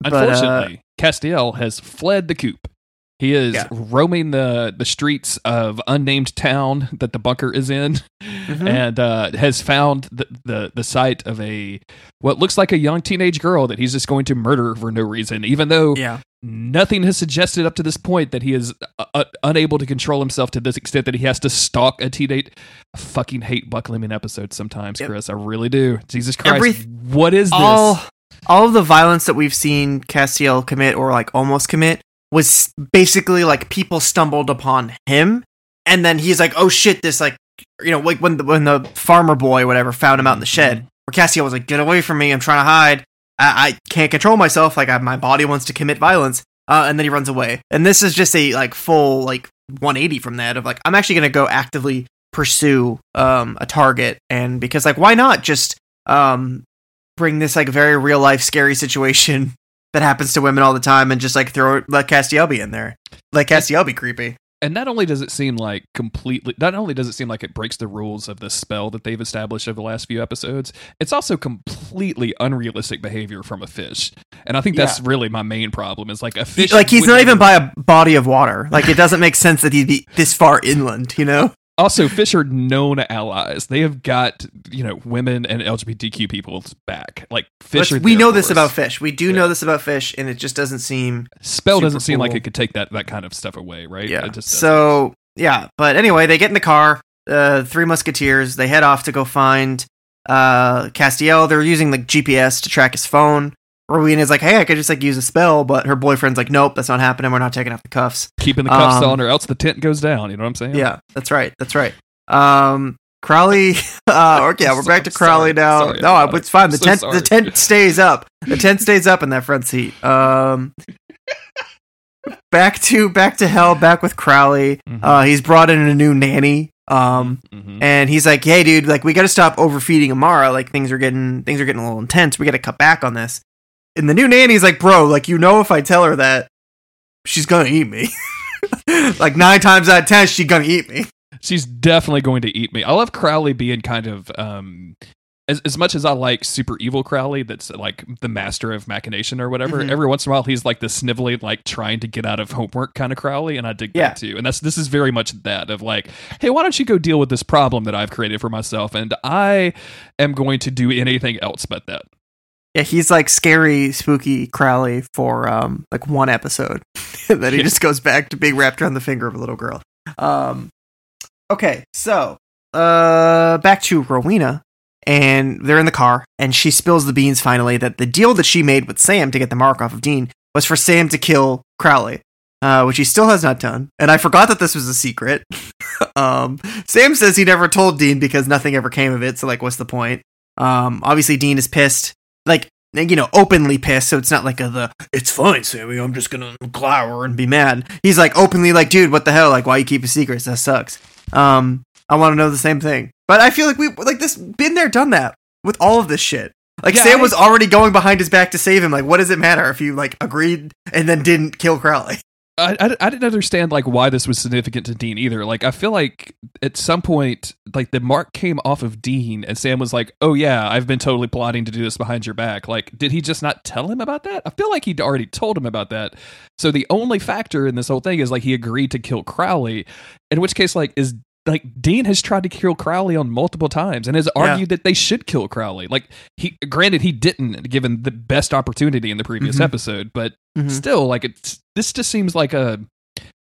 But, uh, Unfortunately, Castiel has fled the coop. He is Yeah. roaming the, the streets of unnamed town that the bunker is in, mhm. and uh, has found the, the the site of a what looks like a young teenage girl that he's just going to murder for no reason, even though yeah, nothing has suggested up to this point that he is uh, uh, unable to control himself to this extent that he has to stalk a teenage. I fucking hate Buckleming episodes sometimes, Yep. Chris. I really do. Jesus Christ, what is this? all all of the violence that we've seen Castiel commit or like almost commit was basically like people stumbled upon him and then he's like oh shit this like you know like when the, when the farmer boy whatever found him out in the shed where Cassio was like get away from me I'm trying to hide. I, I can't control myself like I, my body wants to commit violence uh, and then he runs away. And this is just a like full like 180 from that of like I'm actually gonna go actively pursue um a target and because like why not just um bring this like very real life scary situation that happens to women all the time and just like throw let Castiel be in there. Let Castiel be creepy. and not only does it seem like completely not only does it seem like it breaks the rules of the spell that they've established over the last few episodes it's also completely unrealistic behavior from a fish and i think that's really my main problem is like a fish like he's not even by a body of water. Like it doesn't make sense that he'd be this far inland. You know? Also fish are known allies they have got you know women and lgbtq people's back like fish we know this about fish. We do Yeah. know this about fish, and it just doesn't seem spell doesn't seem like it could take that that kind of stuff away right Yeah. So yeah, but anyway, they get in the car. Uh, three musketeers. They head off to go find uh Castiel. They're using the GPS to track his phone. Rowena's like, "Hey, I could just like use a spell," but her boyfriend's like, "Nope, that's not happening. We're not taking off the cuffs." keeping the cuffs um, on or else the tent goes down you know what i'm saying Yeah, that's right. That's right. Um, Crowley. Uh, okay, yeah, we're back to I'm sorry. Crowley now. Sorry no, it's fine. The so tent. sorry. The tent stays up. The tent stays up in that front seat. Um, back to back to hell. Back with Crowley. Mhm. Uh, he's brought in a new nanny. Um, Mhm. and he's like, "Hey, dude, like we got to stop overfeeding Amara. Like things are getting things are getting a little intense. We got to cut back on this." And the new nanny's like, "Bro, like you know, if I tell her that, she's gonna eat me. like nine times out of ten, she's gonna eat me." she's definitely going to eat me. I love Crowley being kind of um as as much as I like super evil Crowley that's like the master of machination or whatever. Mhm. Every once in a while he's like the snivelly like trying to get out of homework kind of Crowley and I dig Yeah. that too. And that's this is very much that of like, hey, why don't you go deal with this problem that I've created for myself and I am going to do anything else but that. Yeah, he's like scary, spooky Crowley for um like one episode. and then he just goes back to being wrapped around the finger of a little girl. Um Okay, so uh back to Rowena and they're in the car and she spills the beans finally that the deal that she made with Sam to get the mark off of Dean was for Sam to kill Crowley. Uh, which he still has not done. And I forgot that this was a secret. um, Sam says he never told Dean because nothing ever came of it. So, like, what's the point? Um, obviously, Dean is pissed like you know openly pissed so it's not like a the it's fine sammy i'm just gonna glower and be mad. He's like openly like dude what the hell? Like why you keep a secret that sucks. Um i want to know the same thing. But i feel like we like this been there done that with all of this shit. Like Yeah, sam I- was already going behind his back to save him. Like what does it matter if you like agreed and then didn't kill crowley I, I, I didn't understand like why this was significant to Dean either. Like I feel like at some point like the mark came off of Dean and Sam was like, "Oh yeah, I've been totally plotting to do this behind your back." Like did he just not tell him about that? I feel like he'd already told him about that. So the only factor in this whole thing is like he agreed to kill Crowley, in which case like is like Dean has tried to kill Crowley on multiple times and has Yeah. argued that they should kill Crowley. Like he granted he didn't given the best opportunity in the previous Mhm. episode, but Mhm. still like it's this just seems like a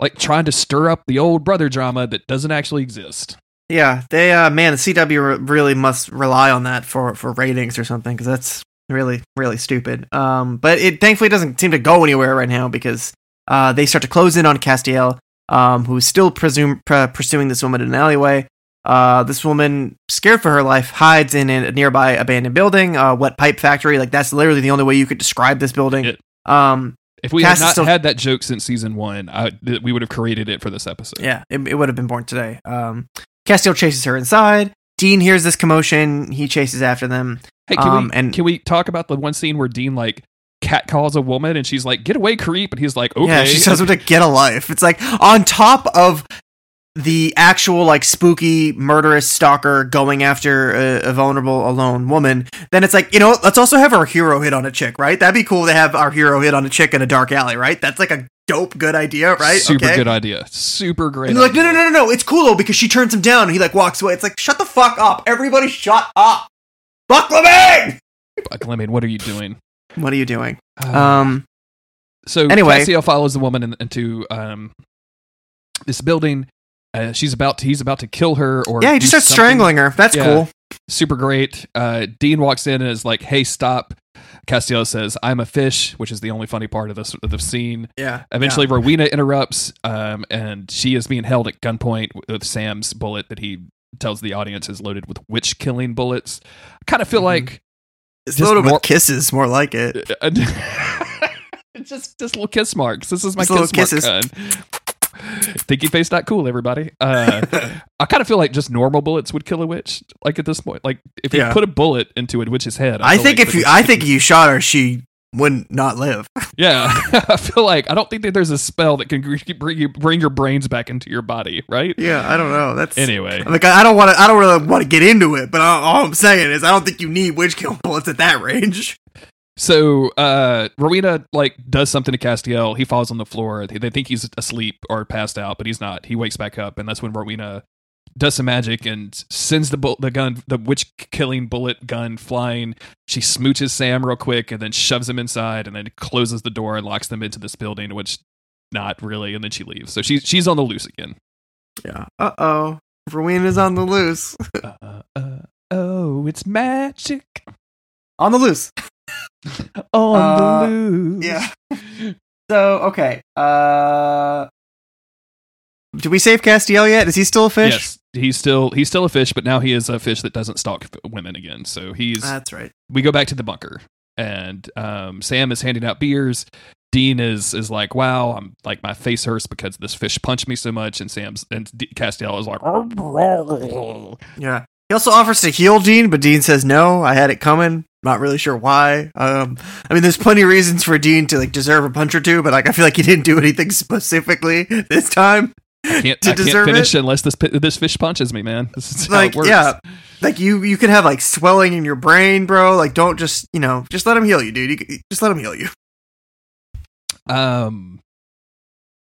like trying to stir up the old brother drama that doesn't actually exist. Yeah they uh man the cw really must rely on that for for ratings or something because that's really really stupid. Um but it thankfully doesn't seem to go anywhere right now because uh they start to close in on castiel um who's still presume pr- pursuing this woman in an alleyway. Uh this woman scared for her life hides in a nearby abandoned building uh wet pipe factory. Like that's literally the only way you could describe this building. It- um if we Cass had not still- had that joke since season one I, we would have created it for this episode Yeah, it, it would have been born today. Um, Castiel chases her inside. Dean hears this commotion. He chases after them. hey can, Um, we, and- can we talk about the one scene where dean like cat calls a woman and she's like get away creep and he's like okay Yeah, she tells him to get a life. It's like on top of the actual like spooky murderous stalker going after a, a vulnerable alone woman. Then it's like you know let's also have our hero hit on a chick, right? That'd be cool to have our hero hit on a chick in a dark alley, right? That's like a dope good idea, right? super Okay. good idea super great And like, no, idea. no, no, no, no, it's cool though because she turns him down and he like walks away. It's like, shut the fuck up, everybody, shut up, Buckleming. Fuck, I what are you doing What are you doing? Uh, Um, So Anyway. Castiel follows the woman in, into um, this building. Uh, she's about to, he's about to kill her, or yeah, he just starts something strangling her. That's Yeah. cool. Super great. Uh, Dean walks in and is like, "Hey, stop!" Castiel says, "I'm a fish," which is the only funny part of this of the scene. Yeah. Eventually, Rowena interrupts, um, and she is being held at gunpoint with Sam's bullet that he tells the audience is loaded with witch killing bullets. I kind of feel Mhm. like it's loaded nor- with kisses, more like it. It's just just little kiss marks. This is my Just little kiss kisses. mark gun. Thinky face not cool, everybody. Uh, I kind of feel like just normal bullets would kill a witch. Like at this point, like if you Yeah. put a bullet into a witch's head, I feel think like if you, I think if you shot her, she would not live. Yeah, I feel like I don't think that there's a spell that can bring you bring your brains back into your body, right? Yeah, I don't know. That's Anyway, like I I don't want to. I don't really want to get into it, but all all I'm saying is I don't think you need witch kill bullets at that range. So uh Rowena like does something to Castiel. He falls on the floor. They think he's asleep or passed out, but he's not. He wakes back up, and that's when Rowena does some magic and sends the bull- the gun, the witch killing bullet gun flying. She smooches Sam real quick and then shoves him inside, and then closes the door and locks them into this building, which not really. And then she leaves. So she's she's on the loose again. Yeah. Uh oh. Rowena's on the loose. Uh, uh, oh, it's magic on the loose. on Uh, the loose. Yeah. So okay. Uh. Did we save Castiel yet? Is he still a fish? Yes, he's still he's still a fish, but now he is a fish that doesn't stalk women again. So he's That's right. we go back to the bunker, and um, Sam is handing out beers. Dean is is like, "Wow, I'm like my face hurts because this fish punched me so much." And Sam's and D- Castiel is like, Yeah. He also offers to heal Dean, but Dean says no. I had it coming. Not really sure why. Um, I mean, there's plenty of reasons for Dean to like deserve a punch or two, but like I feel like he didn't do anything specifically this time. "I can't, To I can't finish it? unless this this fish punches me, man." This is how Like, it works. yeah, like you you could have like swelling in your brain, bro. Like, don't just you know just let him heal you, dude. You, just let him heal you. Um,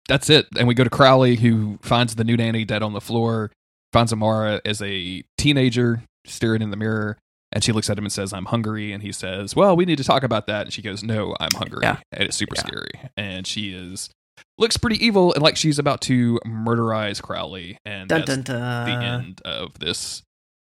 that's it. And we go to Crowley, who finds the new nanny dead on the floor. Finds Amara as a teenager staring in the mirror, and she looks at him and says, "I'm hungry." And he says, "Well, we need to talk about that." And she goes, "No, I'm hungry." Yeah. And it's super Yeah. scary. And she is looks pretty evil and like she's about to murderize Crowley. And Dun, that's dun, dun. the end of this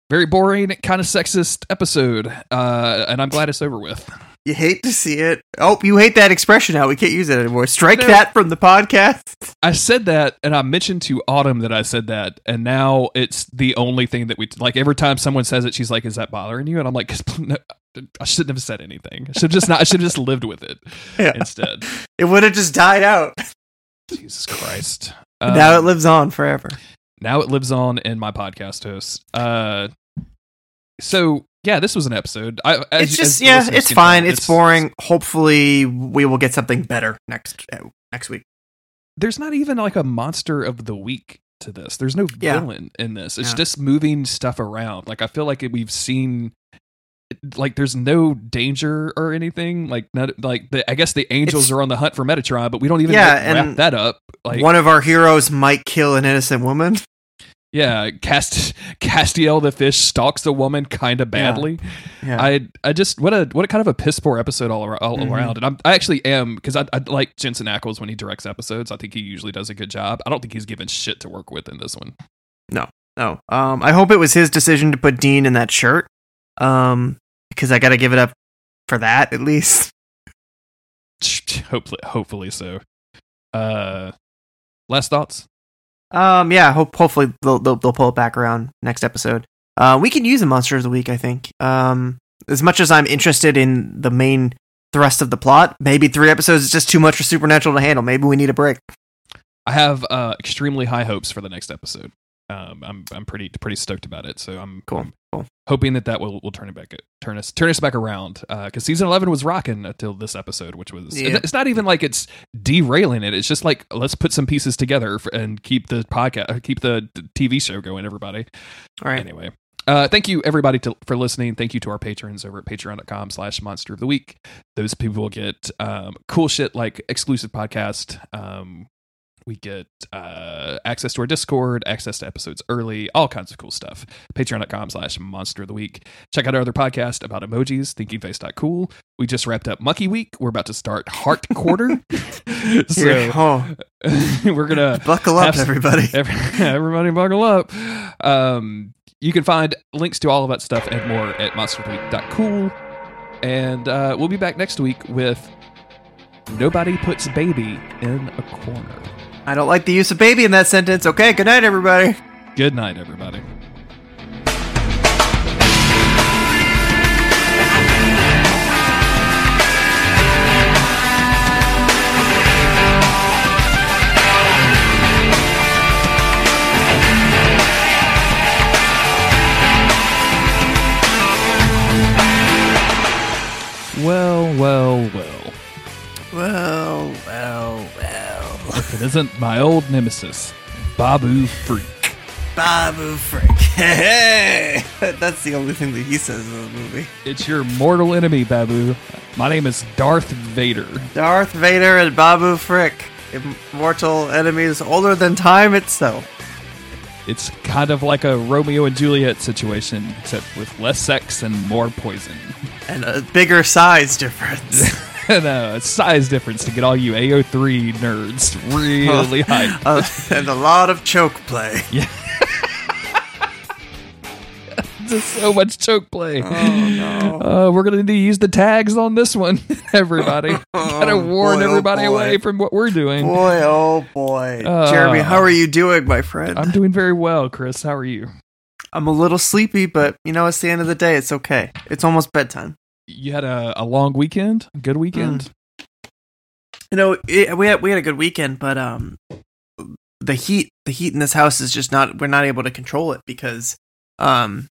very boring, kind of sexist episode. Uh, and I'm glad it's over with. You hate to see it. Oh, you hate that expression now. We can't use it anymore. Strike No. that from the podcast. I said that, and I mentioned to Autumn that I said that, and now it's the only thing that we like. Every time someone says it, she's like, "Is that bothering you?" And I'm like, no, "I shouldn't have said anything. I should just not. I should have just lived with it Yeah. instead." It would have just died out. Jesus Christ! But now it Um, lives on forever. now it lives on in my podcast host. Uh, so yeah, this was an episode. I, it's just yeah, it's fine. tell, It's, boring. Hopefully, we will get something better next uh, next week. There's not even like a monster of the week to this. There's no Yeah. villain in this. It's Yeah. just moving stuff around. Like I feel like we've seen like there's no danger or anything. Like not like the I guess the angels It's- are on the hunt for Metatron, but we don't even Yeah, wrap that up. Like One of our heroes might kill an innocent woman. Yeah, Cast Castiel the fish stalks a woman kind of badly. Yeah. I I just what a what a kind of a piss poor episode all, ar- all Mhm. around, and I'm I actually am because I, I like Jensen Ackles when he directs episodes. I think he usually does a good job. I don't think he's given shit to work with in this one. No, no. Um, I hope it was his decision to put Dean in that shirt. Um, because I got to give it up for that at least. Hopefully, hopefully so. Uh, last thoughts. Um, yeah. Hope hopefully they'll they'll, they'll pull it back around next episode. Uh, we can use a monster of the week. I think. Um, as much as I'm interested in the main thrust of the plot, maybe three episodes is just too much for Supernatural to handle. Maybe we need a break. I have uh, extremely high hopes for the next episode. Um, I'm I'm pretty pretty stoked about it. So I'm Cool. Cool. hoping that that will will turn it back turn us turn us back around because season 11 was rocking until this episode which was Yeah. it's not even like it's derailing it it's just like let's put some pieces together for, and keep the podcast keep the tv show going everybody All right. anyway uh, thank you everybody to, for listening thank you to our patrons over at patreon.com slash monster of the week those people will get um, cool shit like exclusive podcast um, we get uh, access to our discord access to episodes early all kinds of cool stuff patreon.com slash monster of the week check out our other podcast about emojis thinkingface.cool we just wrapped up monkey week we're about to start heart quarter so oh, we're gonna buckle up, everybody. Every- everybody buckle up. Um, you can find links to all of that stuff and more at monsterweek.cool. And uh, we'll be back next week with Nobody Puts Baby in a Corner. I don't like the use of baby in that sentence. Okay, good night, everybody. Good night, everybody. Well, well, well. If it isn't my old nemesis, Babu Frick. Babu Frick. Hey, that's the only thing that he says in the movie. It's your mortal enemy, Babu. My name is Darth Vader. Darth Vader and Babu Frick, immortal enemies older than time itself. It's kind of like a Romeo and Juliet situation, except with less sex and more poison. And a bigger size difference. a size difference to get all you AO3 nerds really hyped. Uh, and a lot of choke play. Just so much choke play. Oh no. Uh, we're gonna need to use the tags on this one, everybody. Gotta Oh, warn boy, oh, everybody boy. away from what we're doing. Boy, oh boy. Uh, Jeremy, how are you doing, my friend? I'm doing very well, Chris. How are you? I'm a little sleepy, but you know, it's the end of the day. It's okay. It's almost bedtime. You had a, a long weekend, good weekend. You know, it, we had we had a good weekend, but um, the heat the heat in this house is just not we're not able to control it because um,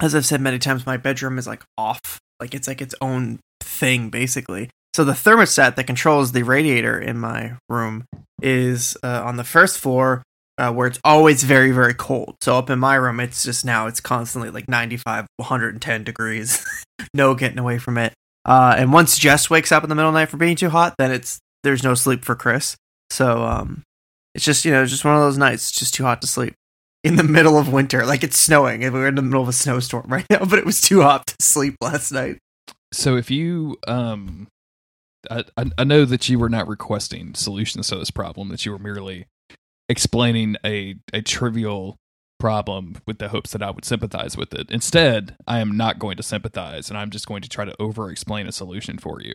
as I've said many times, my bedroom is like off, like it's like its own thing basically. So the thermostat that controls the radiator in my room is uh, on the first floor. Uh, where it's always very very cold so up in my room it's just now it's constantly like 95 110 degrees no getting away from it uh, and once Jess wakes up in the middle of the night for being too hot, then it's there's no sleep for Chris. So um, it's just you know just one of those nights, it's just too hot to sleep in the middle of winter. Like it's snowing, and we're in the middle of a snowstorm right now, but it was too hot to sleep last night. So if you, um, I I know that you were not requesting solutions to this problem; that you were merely explaining a a trivial problem with the hopes that I would sympathize with it. Instead, I am not going to sympathize, and I'm just going to try to over explain a solution for you.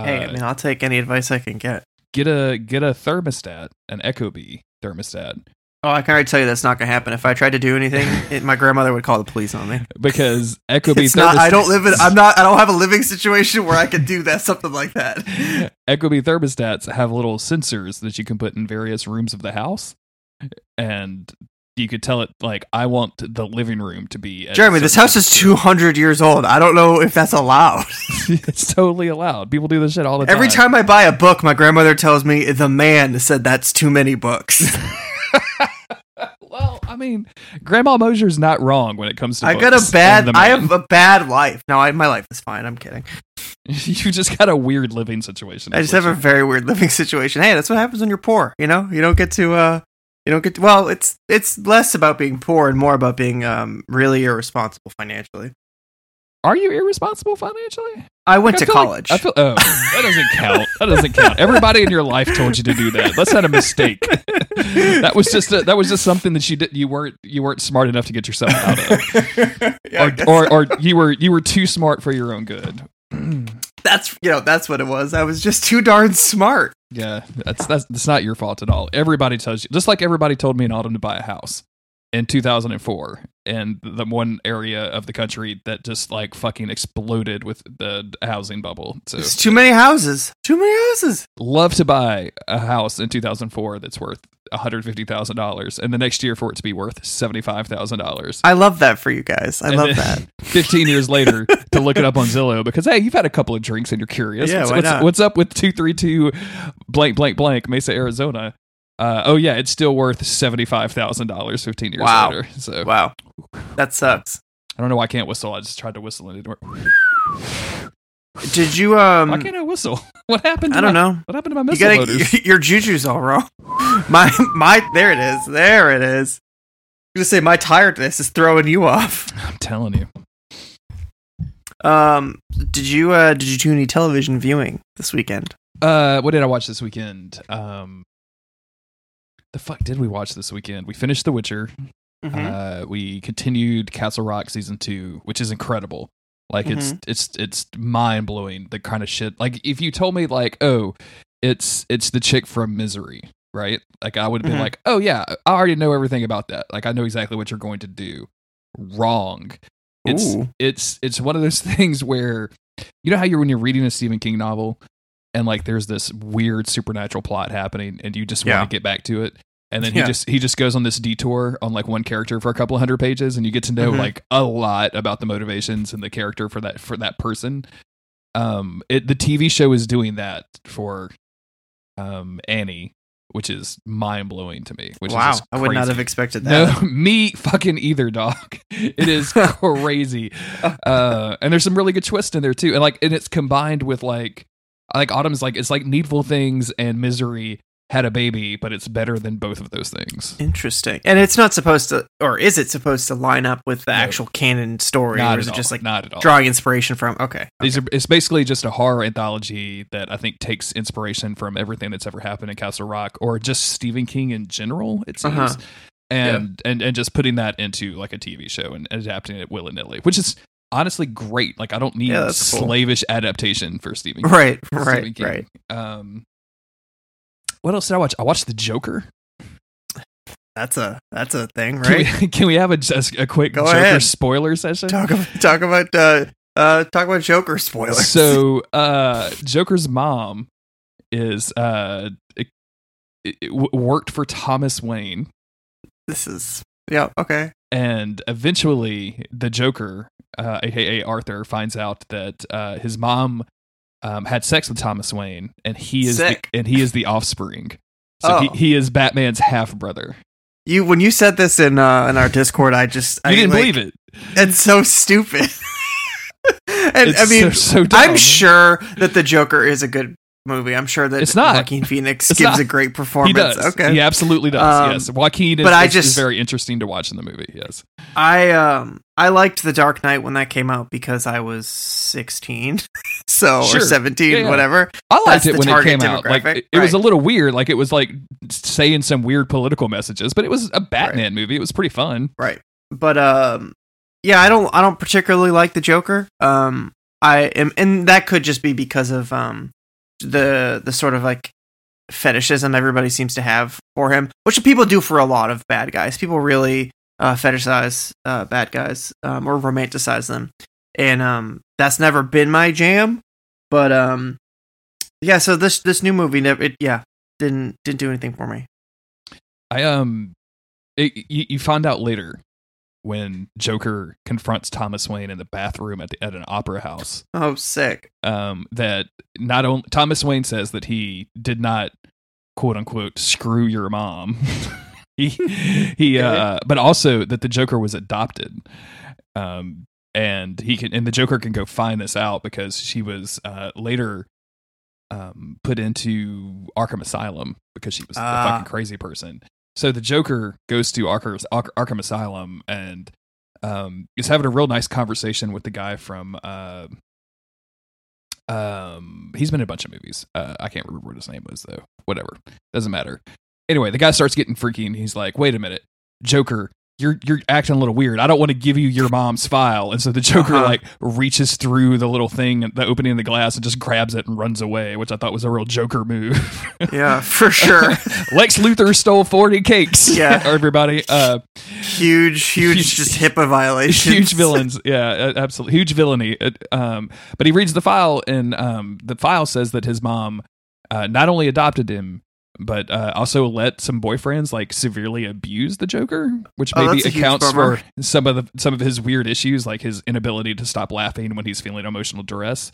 hey, Uh, I mean, I'll take any advice I can get. get a get a thermostat, an Ecobee thermostat, Oh, I can already tell you that's not gonna happen. If I tried to do anything, it, my grandmother would call the police on me. because Ecobee It's not. I don't live in. I'm not. I don't have a living situation where I could do that. Something like that. Ecobee thermostats have little sensors that you can put in various rooms of the house, and you could tell it like, "I want the living room to be." Jeremy, this house is 200 years old. I don't know if that's allowed. it's totally allowed. People do this shit all the time. Every time I buy a book, my grandmother tells me the man said that's too many books. I mean, Grandma Mosier's not wrong when it comes to. I got a bad. I have a bad life. No, I, my life is fine. I'm kidding. you just got a weird living situation. I just have a very weird living situation. Hey, that's what happens when you're poor. You know, you don't get to. uh You don't get to. Well, it's it's less about being poor and more about being um really irresponsible financially. Are you irresponsible financially? I went I to feel like- college. I feel. Oh, that doesn't count. That doesn't count. Everybody in your life told you to do that. That's not a mistake. that was just a, that was just something that you did. You weren't you weren't smart enough to get yourself out of, Yeah, I or, or or you were you were too smart for your own good. that's you know that's what it was. I was just too darn smart. Yeah, that's that's that's not your fault at all. Everybody tells you, just like everybody told me in autumn to buy a house in 2004, and the one area of the country that just like fucking exploded with the housing bubble. So There's too many houses. Too many houses. love to buy a house in 2004 that's worth $150,000 and the next year for it to be worth $75,000. I love that for you guys. I And love that. 15 years later to look it up on Zillow because hey, you've had a couple of drinks and you're curious. Yeah, what's, why what's, not? what's up with 232 blank blank blank Mesa, Arizona? Uh, oh yeah, it's still worth $75,000 15 years Wow. later. So Wow, that sucks. I don't know why I can't whistle. I just tried to whistle and it didn't work. Did you um? why can't I whistle? What happened? To I don't my, know. What happened to my You gotta loaders? your juju's all wrong. My my there it is. There it is. I'm gonna say my tiredness is throwing you off. I'm telling you. Um, did you uh did you do any television viewing this weekend? Uh, what did I watch this weekend? Um, the fuck did we watch this weekend? We finished The Witcher. Mm-hmm. Uh, we continued Castle Rock season two, which is incredible. Like it's it's it's mind blowing the kind of shit. Like if you told me like, oh, it's it's the chick from Misery, right? Like I would have been Mhm. like, oh yeah, I already know everything about that. Like I know exactly what you're going to do. Wrong. It's Ooh. it's it's one of those things where you know how you're when you're reading a Stephen King novel and like there's this weird supernatural plot happening and you just Yeah. want to get back to it and then Yeah. he just he just goes on this detour on like one character for a couple of hundred pages and you get to know Mhm. like a lot about the motivations and the character for that for that person um, it the TV show is doing that for um Annie, which is mind blowing to me. Which wow, is I would not have expected that. No, me fucking either, dog. It is crazy. Uh, and there's some really good twists in there too. And like, and it's combined with like, like Autumn's like, it's like Needful Things and Misery had a baby, but it's better than both of those things. Interesting. And it's not supposed to, or is it supposed to line up with the No. actual canon story, Not or is it all. just like not at all. drawing inspiration from? Okay. These are, it's basically just a horror anthology that I think takes inspiration from everything that's ever happened in Castle Rock or just Stephen King in general, it seems. Uh-huh. And, and and just putting that into like a TV show and adapting it willy nilly, which is honestly great. Like I don't need Yeah, that's cool. slavish adaptation for Stephen King. Right. for Right. Stephen King. Right. Um, what else did I watch? I watched The Joker. That's a that's a thing, Can, right? we, can we have a just a quick Go Joker ahead. spoiler session? talk about talk about uh uh talk about Joker spoilers. So, uh, Joker's mom is uh it, it worked for Thomas Wayne, this is yeah okay. and eventually the Joker, uh, aka Arthur, finds out that uh, his mom um, had sex with Thomas Wayne, and he is the, and he is the offspring. So Oh. he, he is Batman's half brother. You when you said this in uh in our Discord, I just You I, didn't like, believe it. It's so stupid. and It's I mean, so, so. I'm sure that the Joker is a good movie. I'm sure that It's not. Joaquin Phoenix It's gives not. a great performance. he does. Okay. He absolutely does. Um, yes, Joaquin is, but I is- is just- very interesting to watch in the movie. Yes. I um I liked The Dark Knight when that came out because I was 16. so Sure. or 17, Yeah, yeah. whatever. I liked That's it when it came out. Like it, it was a little weird. Like it was like saying some weird political messages, but it was a Batman movie. It was pretty fun. Right. But um yeah, I don't I don't particularly like the Joker. Um I am and that could just be because of um the the sort of like fetishism everybody seems to have for him, which people do for a lot of bad guys. People really uh fetishize uh bad guys um or romanticize them. And um that's never been my jam, but um yeah, so this this new movie it yeah, didn't didn't do anything for me. I um, it, you, you find out later when Joker confronts Thomas Wayne in the bathroom at the, at an opera house. Oh, sick. Um, that not only Thomas Wayne says that he did not quote unquote screw your mom. he he uh, but also that the Joker was adopted. Um, and he can and the Joker can go find this out because she was uh later um put into Arkham Asylum because she was a Ah. fucking crazy person. So the Joker goes to Arkham, Arkham Asylum and um, is having a real nice conversation with the guy from. Uh, um, he's been in a bunch of movies. Uh, I can't remember what his name was though. Whatever, doesn't matter. Anyway, the guy starts getting freaky, and he's like, "Wait a minute, Joker." You're you're acting a little weird. I don't want to give you your mom's file, and so the Joker Uh-huh. like reaches through the little thing, the opening of the glass, and just grabs it and runs away, which I thought was a real Joker move. Yeah, for sure. Lex Luthor stole 40 cakes. Yeah. everybody. Uh, huge, huge, Huge- just HIPAA violations. huge villains. Yeah, absolutely. Huge villainy. Um, but he reads the file, and um, the file says that his mom uh, not only adopted him, but uh, also let some boyfriends like severely abuse the Joker, which Oh, maybe accounts for some of the some of his weird issues, like his inability to stop laughing when he's feeling emotional duress.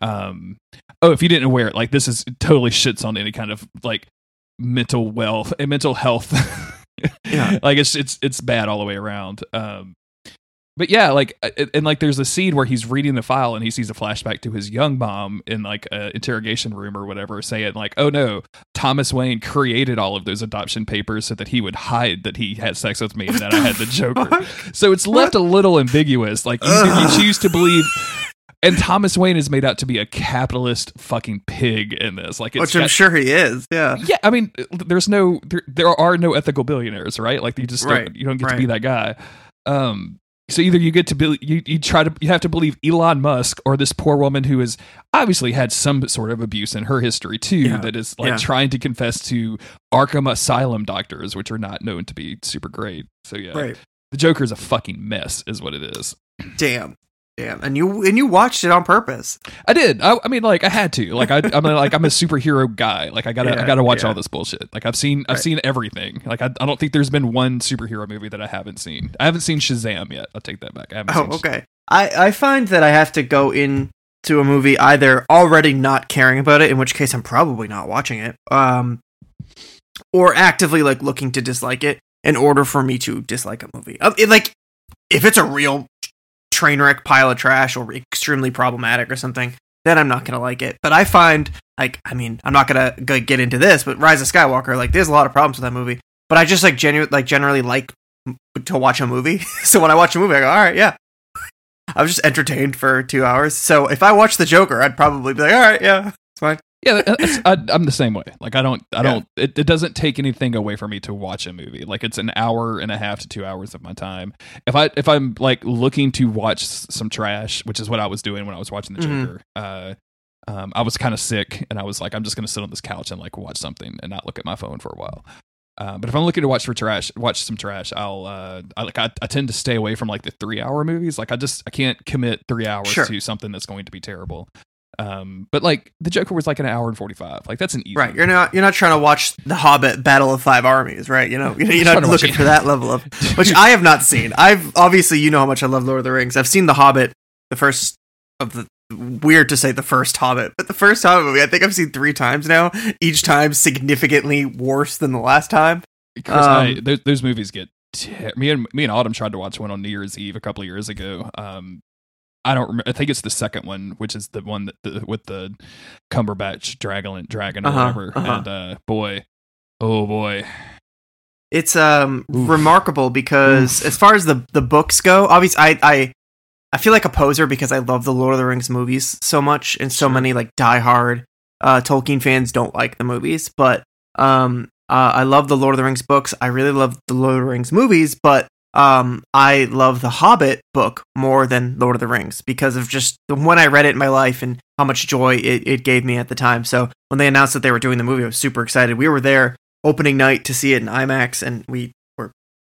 Um, oh, if you didn't aware, it, like this is totally shits on any kind of like mental wealth and mental health. Yeah. like it's it's it's bad all the way around. Um, but yeah, like uh, and, like there's a scene where he's reading the file and he sees a flashback to his young mom in like a interrogation room or whatever, saying like, "Oh no, Thomas Wayne created all of those adoption papers so that he would hide that he had sex with me and that I had the Joker." So it's left a little ambiguous. Like either you choose to believe. And Thomas Wayne is made out to be a capitalist fucking pig in this. Like, it's Which I'm sure he is. Yeah. yeah, I mean, there's no, there, there are no ethical billionaires, right? Like, you just Right, don't, you don't get to be that guy. Um, so either you get to be, you, you try to, you have to believe Elon Musk or this poor woman who has obviously had some sort of abuse in her history too, Yeah, that is like yeah. trying to confess to Arkham Asylum doctors, which are not known to be super great. So yeah, Right. the Joker is a fucking mess, is what it is. Damn. Damn. And you and you watched it on purpose. I did. I, I mean, like I had to. Like I, I'm a, like I'm a superhero guy. Like I gotta, I gotta watch yeah. all this bullshit. Like I've seen, I've Right. seen everything. Like I, I don't think there's been one superhero movie that I haven't seen. I haven't seen Shazam yet. I'll take that back. I haven't Oh, okay. I I find that I have to go in to a movie either already not caring about it, in which case I'm probably not watching it, um, or actively like looking to dislike it in order for me to dislike a movie. Uh, it, like if it's a real train wreck pile of trash or extremely problematic or something, then I'm not gonna like it. But I find like I mean I'm not gonna go get into this, but Rise of Skywalker like there's a lot of problems with that movie. But I just like genu- like generally like m- to watch a movie. so when I watch a movie, I go, all right, yeah. I was just entertained for two hours. So if I watch The Joker, I'd probably be like, all right, yeah, it's fine. Yeah, I, I'm the same way. Like I don't, I Yeah. don't. It, it doesn't take anything away from me to watch a movie. Like it's an hour and a half to two hours of my time. If I if I'm like looking to watch some trash, which is what I was doing when I was watching the Mhm. Joker. Uh, um, I was kind of sick, and I was like, I'm just gonna sit on this couch and like watch something and not look at my phone for a while. Uh, but if I'm looking to watch for trash, watch some trash. I'll uh, I like I, I tend to stay away from like the three hour movies. Like I just I can't commit three hours Sure. to something that's going to be terrible. Um, but like the Joker was like an hour and forty five. Like that's an easy Right, you're not you're not trying to watch The Hobbit: Battle of Five Armies, right? You know, you're not looking for that level of which I have not seen. I've obviously you know how much I love Lord of the Rings. I've seen The Hobbit, the first of the weird to say the first Hobbit, but the first Hobbit movie I think I've seen three times now. Each time significantly worse than the last time. Chris, I, Um, those, those movies get ter- me and me and Autumn tried to watch one on New Year's Eve a couple of years ago. Um, I don't remember. I think it's the second one, which is the one that the, with the Cumberbatch dragon dragon or Uh-huh, whatever. uh-huh. And uh, boy, oh boy, It's um Oof. remarkable because as far as the the books go, obviously I I I feel like a poser because I love the Lord of the Rings movies so much, and so Sure. many like diehard uh, Tolkien fans don't like the movies. But um, uh, I love the Lord of the Rings books. I really love the Lord of the Rings movies, but um, I love the Hobbit book more than Lord of the Rings because of just the when I read it in my life and how much joy it, it gave me at the time. So when they announced that they were doing the movie, I was super excited. We were there opening night to see it in IMAX, and we were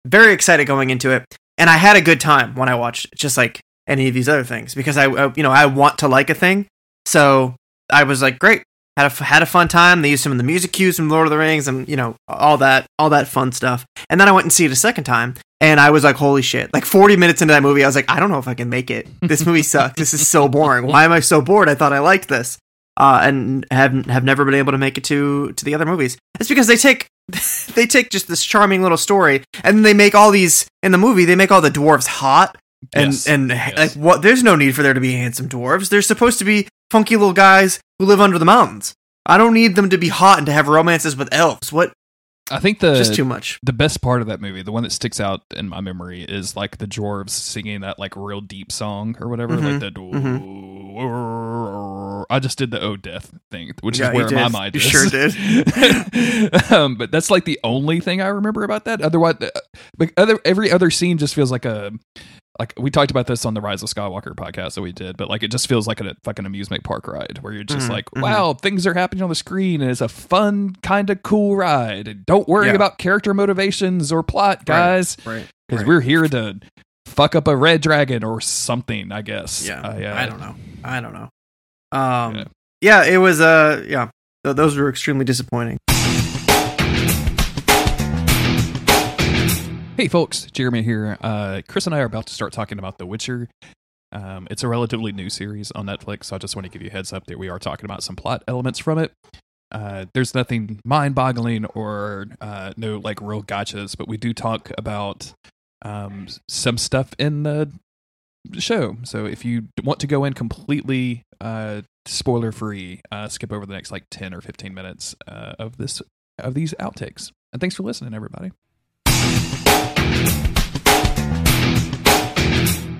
very excited going into it. And I had a good time when I watched it, just like any of these other things, because I you know, I want to like a thing. So I was like, great, had a had a fun time. They used some of the music cues from Lord of the Rings, and you know, all that all that fun stuff. And then I went and see it a second time, and I was like, holy shit! Like forty minutes into that movie, I was like, I don't know if I can make it. This movie sucks. this is so boring. Why am I so bored? I thought I liked this. Uh, and have have never been able to make it to to the other movies. It's because they take they take just this charming little story and they make all these in the movie. They make all the dwarves hot and Yes. and Yes. like what? There's no need for there to be handsome dwarves. They're supposed to be funky little guys who live under the mountains. I don't need them to be hot and to have romances with elves. What? I think the Just too much. the best part of that movie, the one that sticks out in my memory, is like the dwarves singing that like real deep song or whatever, like Mhm, the. I just did the oh death thing, which Yeah, is where my mind You is. sure did. um, but that's like the only thing I remember about that. Otherwise, uh, but other every other scene just feels like a like we talked about this on the Rise of Skywalker podcast that we did, but like it just feels like a fucking amusement park ride where you're just Mhm, like, mhm. wow, things are happening on the screen and it's a fun, kind of cool ride. And don't worry Yeah. about character motivations or plot, guys, Right. because right. we're here to fuck up a red dragon or something. I guess. Yeah. I, uh, I don't know. I don't know. Um. Yeah. Yeah. It was. Uh. Yeah. Th- those were extremely disappointing. Hey, folks, Jeremy here. Uh, Chris and I are about to start talking about The Witcher. Um, it's a relatively new series on Netflix, so I just want to give you a heads up that we are talking about some plot elements from it. Uh, there's nothing mind-boggling or uh, no like real gotchas, but we do talk about um, some stuff in the show. So if you want to go in completely uh, spoiler-free, uh, skip over the next like ten or fifteen minutes uh, of this of these outtakes. And thanks for listening, everybody.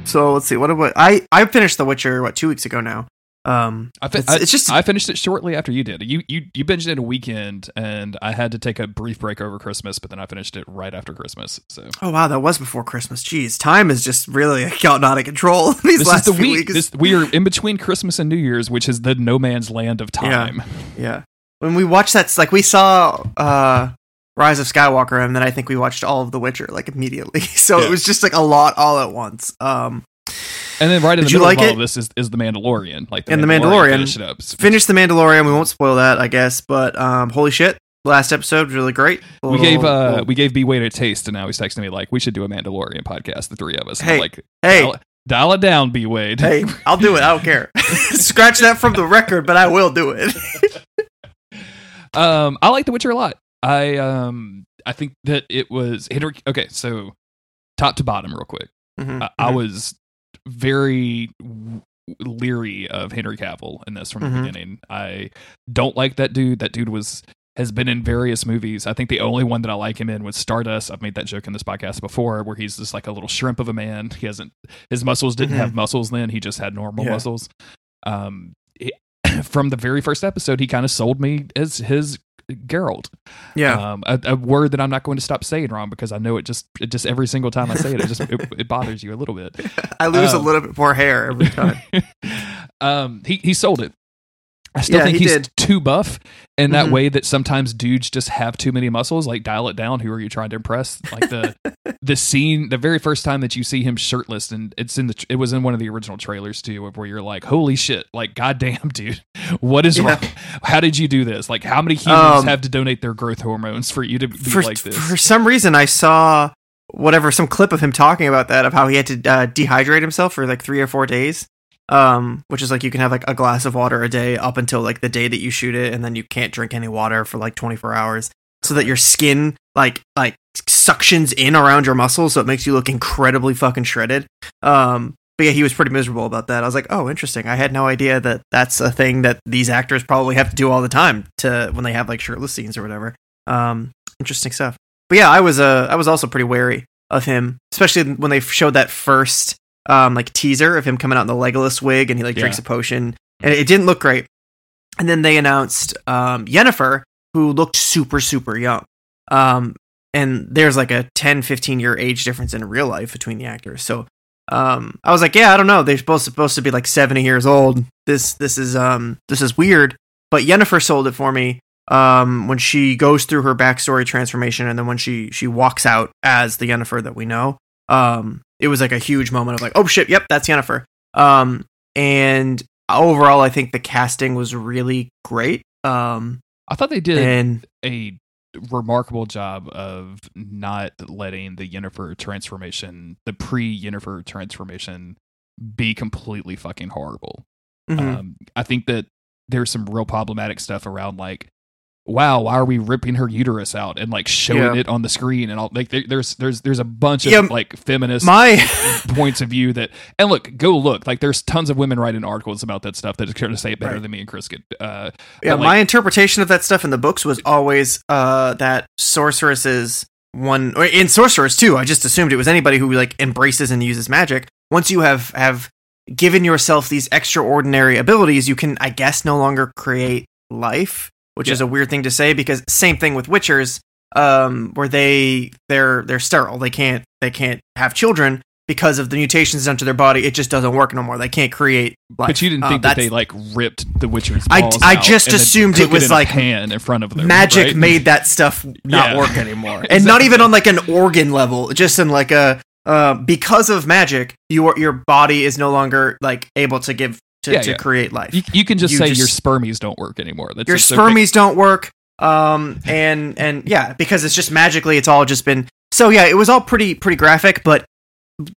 So let's see. What about I? I finished The Witcher what two weeks ago now. Um. I, fi- It's- I- it's just- I finished it shortly after you did. You you you binged it in a weekend, and I had to take a brief break over Christmas, but then I finished it right after Christmas. So Oh wow, that was before Christmas. Jeez, time is just really gotten out of control these this is last the few week. weeks. This, we are in between Christmas and New Year's, which is the no man's land of time. yeah, when we watched that, like we saw uh Rise of Skywalker, and then I think we watched all of The Witcher like immediately. So Yeah. it was just like a lot all at once. Um, And then right in the you middle like of all of this is, is the Mandalorian. Like And The Mandalorian. finish it up. finished The Mandalorian. We won't spoil that, I guess. But um, holy shit, last episode was really great. A We gave uh little- we gave B Wade a taste, and now he's texting me like we should do a Mandalorian podcast, the three of us. And I'm Hey, like hey, I'll- Dial it down, B Wade. Hey, I'll do it. I don't care. Scratch that from the record, but I will do it. Um, I like The Witcher a lot. I um, I think that it was Henry. Okay, so top to bottom, real quick. Mhm, I, I mhm. was very w- leery of Henry Cavill in this from the Mhm. beginning. I don't like that dude. That dude was has been in various movies. I think the only one that I like him in was Stardust. I've made that joke in this podcast before, where he's just like a little shrimp of a man. He hasn't his muscles didn't have muscles then. He just had normal Yeah. muscles. Um, he- from the very first episode, he kind of sold me as his Geralt. yeah. Um, a, a word that I'm not going to stop saying wrong because I know it just it just every single time I say it, it just it, it bothers you a little bit. I lose a um, little bit more hair every time. um, he he sold it. I still Yeah, think he he's did. too buff in that Mhm. way that sometimes dudes just have too many muscles. Like dial it down. Who are you trying to impress? Like the the scene, the very first time that you see him shirtless, and it's in the it was in one of the original trailers too, where you're like, holy shit, like goddamn, dude, what is Yeah. wrong? How did you do this? Like, how many humans Um, have to donate their growth hormones for you to be for, like this? for some reason, I saw whatever some clip of him talking about that of how he had to uh, dehydrate himself for like three or four days. Um, which is like you can have like a glass of water a day up until like the day that you shoot it, and then you can't drink any water for like 24 hours, so that your skin like like suctions in around your muscles, so it makes you look incredibly fucking shredded. Um, but yeah, he was pretty miserable about that. I was like, oh, interesting. I had no idea that that's a thing that these actors probably have to do all the time to when they have like shirtless scenes or whatever. Um, interesting stuff. But yeah, I was uh I was also pretty wary of him, especially when they showed that first um like teaser of him coming out in the Legolas wig and he like drinks Yeah. a potion and it didn't look great. And then they announced um Yennefer who looked super super young. Um and there's like a 10 15 year age difference in real life between the actors. So um I was like, yeah, I don't know. They're supposed supposed to be like 70 years old. This this is um this is weird. But Yennefer sold it for me um when she goes through her backstory transformation and then when she she walks out as the Yennefer that we know. Um it was like a huge moment of like, oh shit, yep, that's Yennefer. Um and overall I think the casting was really great. Um I thought they did and a remarkable job of not letting the Yennefer transformation, the pre Yennefer transformation, be completely fucking horrible. mhm. Um, I think that there's some real problematic stuff around like, wow, why are we ripping her uterus out and like showing Yeah. it on the screen and all? Like, there, there's there's there's a bunch of Yeah, like feminist my points of view that and look go look like there's tons of women writing articles about that stuff that are going to say it better Right. than me and chris could uh Yeah, like- my interpretation of that stuff in the books was always uh, that sorceresses one or in sorcerers too. I just assumed it was anybody who like embraces and uses magic. Once you have have given yourself these extraordinary abilities, you can, I guess, no longer create life, which is a weird thing to say because same thing with witchers, um, where they they're they're sterile. They can't they can't have children because of the mutations done to their body. It just doesn't work no more. They can't create life. but you didn't Uh, think that they like ripped the witcher's I- balls I just assumed it was a like pan in front of them magic right? made that stuff not Yeah. work anymore and not even on like an organ level just in like a uh, because of magic your your body is no longer like able to give to, Yeah, to yeah. create life. You, you can just You say just- your spermies don't work anymore. That's your spermies don't work um and and yeah because it's just magically it's all just been so yeah it was all pretty pretty graphic but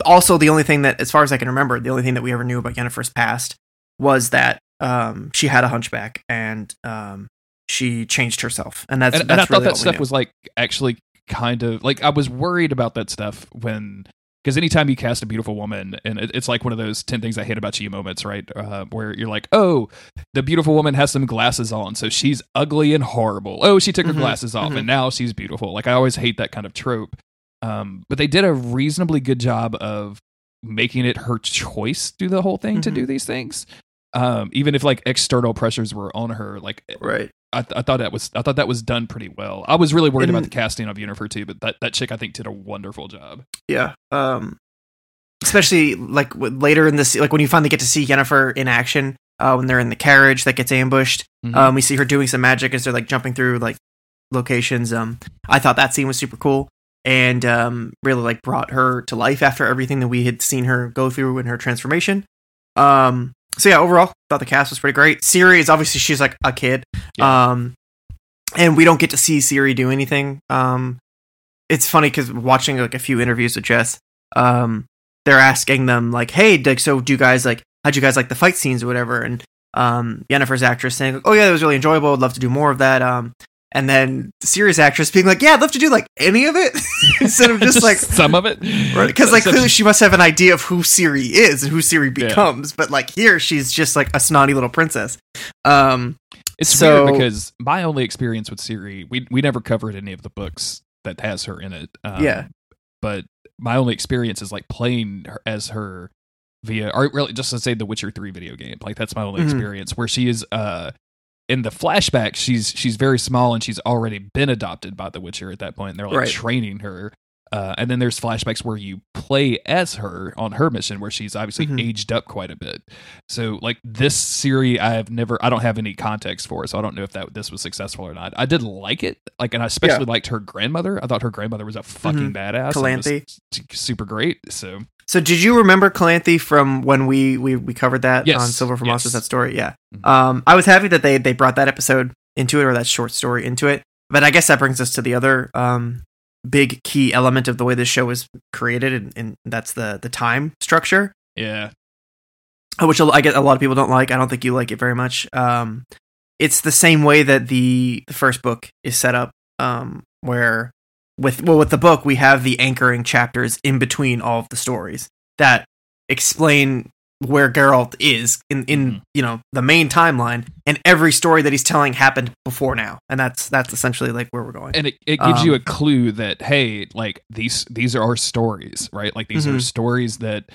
also the only thing that as far as i can remember the only thing that we ever knew about yennefer's past was that um she had a hunchback and um she changed herself and that's and, and that's i thought that stuff was like actually kind of like i was worried about that stuff when because anytime you cast a beautiful woman and it, it's like one of those 10 things i hate about you moments right? Uh, where you're like oh the beautiful woman has some glasses on so she's ugly and horrible. Oh she took her Mhm, glasses off mhm. and now she's beautiful. Like i always hate that kind of trope. Um, but they did a reasonably good job of making it her choice through the whole thing to Mhm. do these things. Um, even if like external pressures were on her like right I, th- I thought that was I thought that was done pretty well. I was really worried about the casting of Yennefer too, but that, that chick I think did a wonderful job. Yeah. Um, especially like w- later in this, like when you finally get to see Yennefer in action, uh, when they're in the carriage that gets ambushed, Mhm. um, we see her doing some magic as they're like jumping through like locations. Um, I thought that scene was super cool and um, really like brought her to life after everything that we had seen her go through in her transformation. Um, so yeah, overall, thought the cast was pretty great. Ciri is obviously she's like a kid, Yeah. um, and we don't get to see Ciri do anything. Um, it's funny because watching like a few interviews with Jess, um, they're asking them like, "Hey, like, so do you guys like how'd you guys like the fight scenes or whatever?" And um, Yennefer's actress saying, "Oh yeah, that was really enjoyable. I'd love to do more of that." Um, and then the Ciri's actress being like, "Yeah, I'd love to do like any of it instead of just, like some of it, Right. because like clearly she must have an idea of who Ciri is and who Ciri Yeah. becomes, but like here she's just like a snotty little princess. Um, It's So- weird because my only experience with Ciri, we we never covered any of the books that has her in it. Um, Yeah. but my only experience is like playing her as her via, or really just to say the Witcher Three video game. Like that's my only Mhm. experience where she is. uh in the flashback, she's she's very small and she's already been adopted by the Witcher at that point. And they're like Right. training her. Uh, and then there's flashbacks where you play as her on her mission, where she's obviously Mhm. aged up quite a bit. So like this series, I have never, I don't have any context for, so I don't know if that this was successful or not. I did like it, like, and I especially liked her grandmother. I thought her grandmother was a fucking badass, and was Calanthe. super great. So So did you remember Calanthe from when we we, we covered that Yes, on Silver for yes. Monsters? That story, yeah. Mhm. Um, I was happy that they they brought that episode into it or that short story into it. But I guess that brings us to the other um big key element of the way this show was created, and, and that's the the time structure, yeah, uh, which I get a lot of people don't like. I don't think you like it very much. Um, it's the same way that the, the first book is set up, um, where with well with the book we have the anchoring chapters in between all of the stories that explain where Geralt is in in Mhm. you know the main timeline, and every story that he's telling happened before now, and that's that's essentially like where we're going. and it, it gives you Um, a clue that hey, like these these are our stories, right? Like these are Mhm. stories that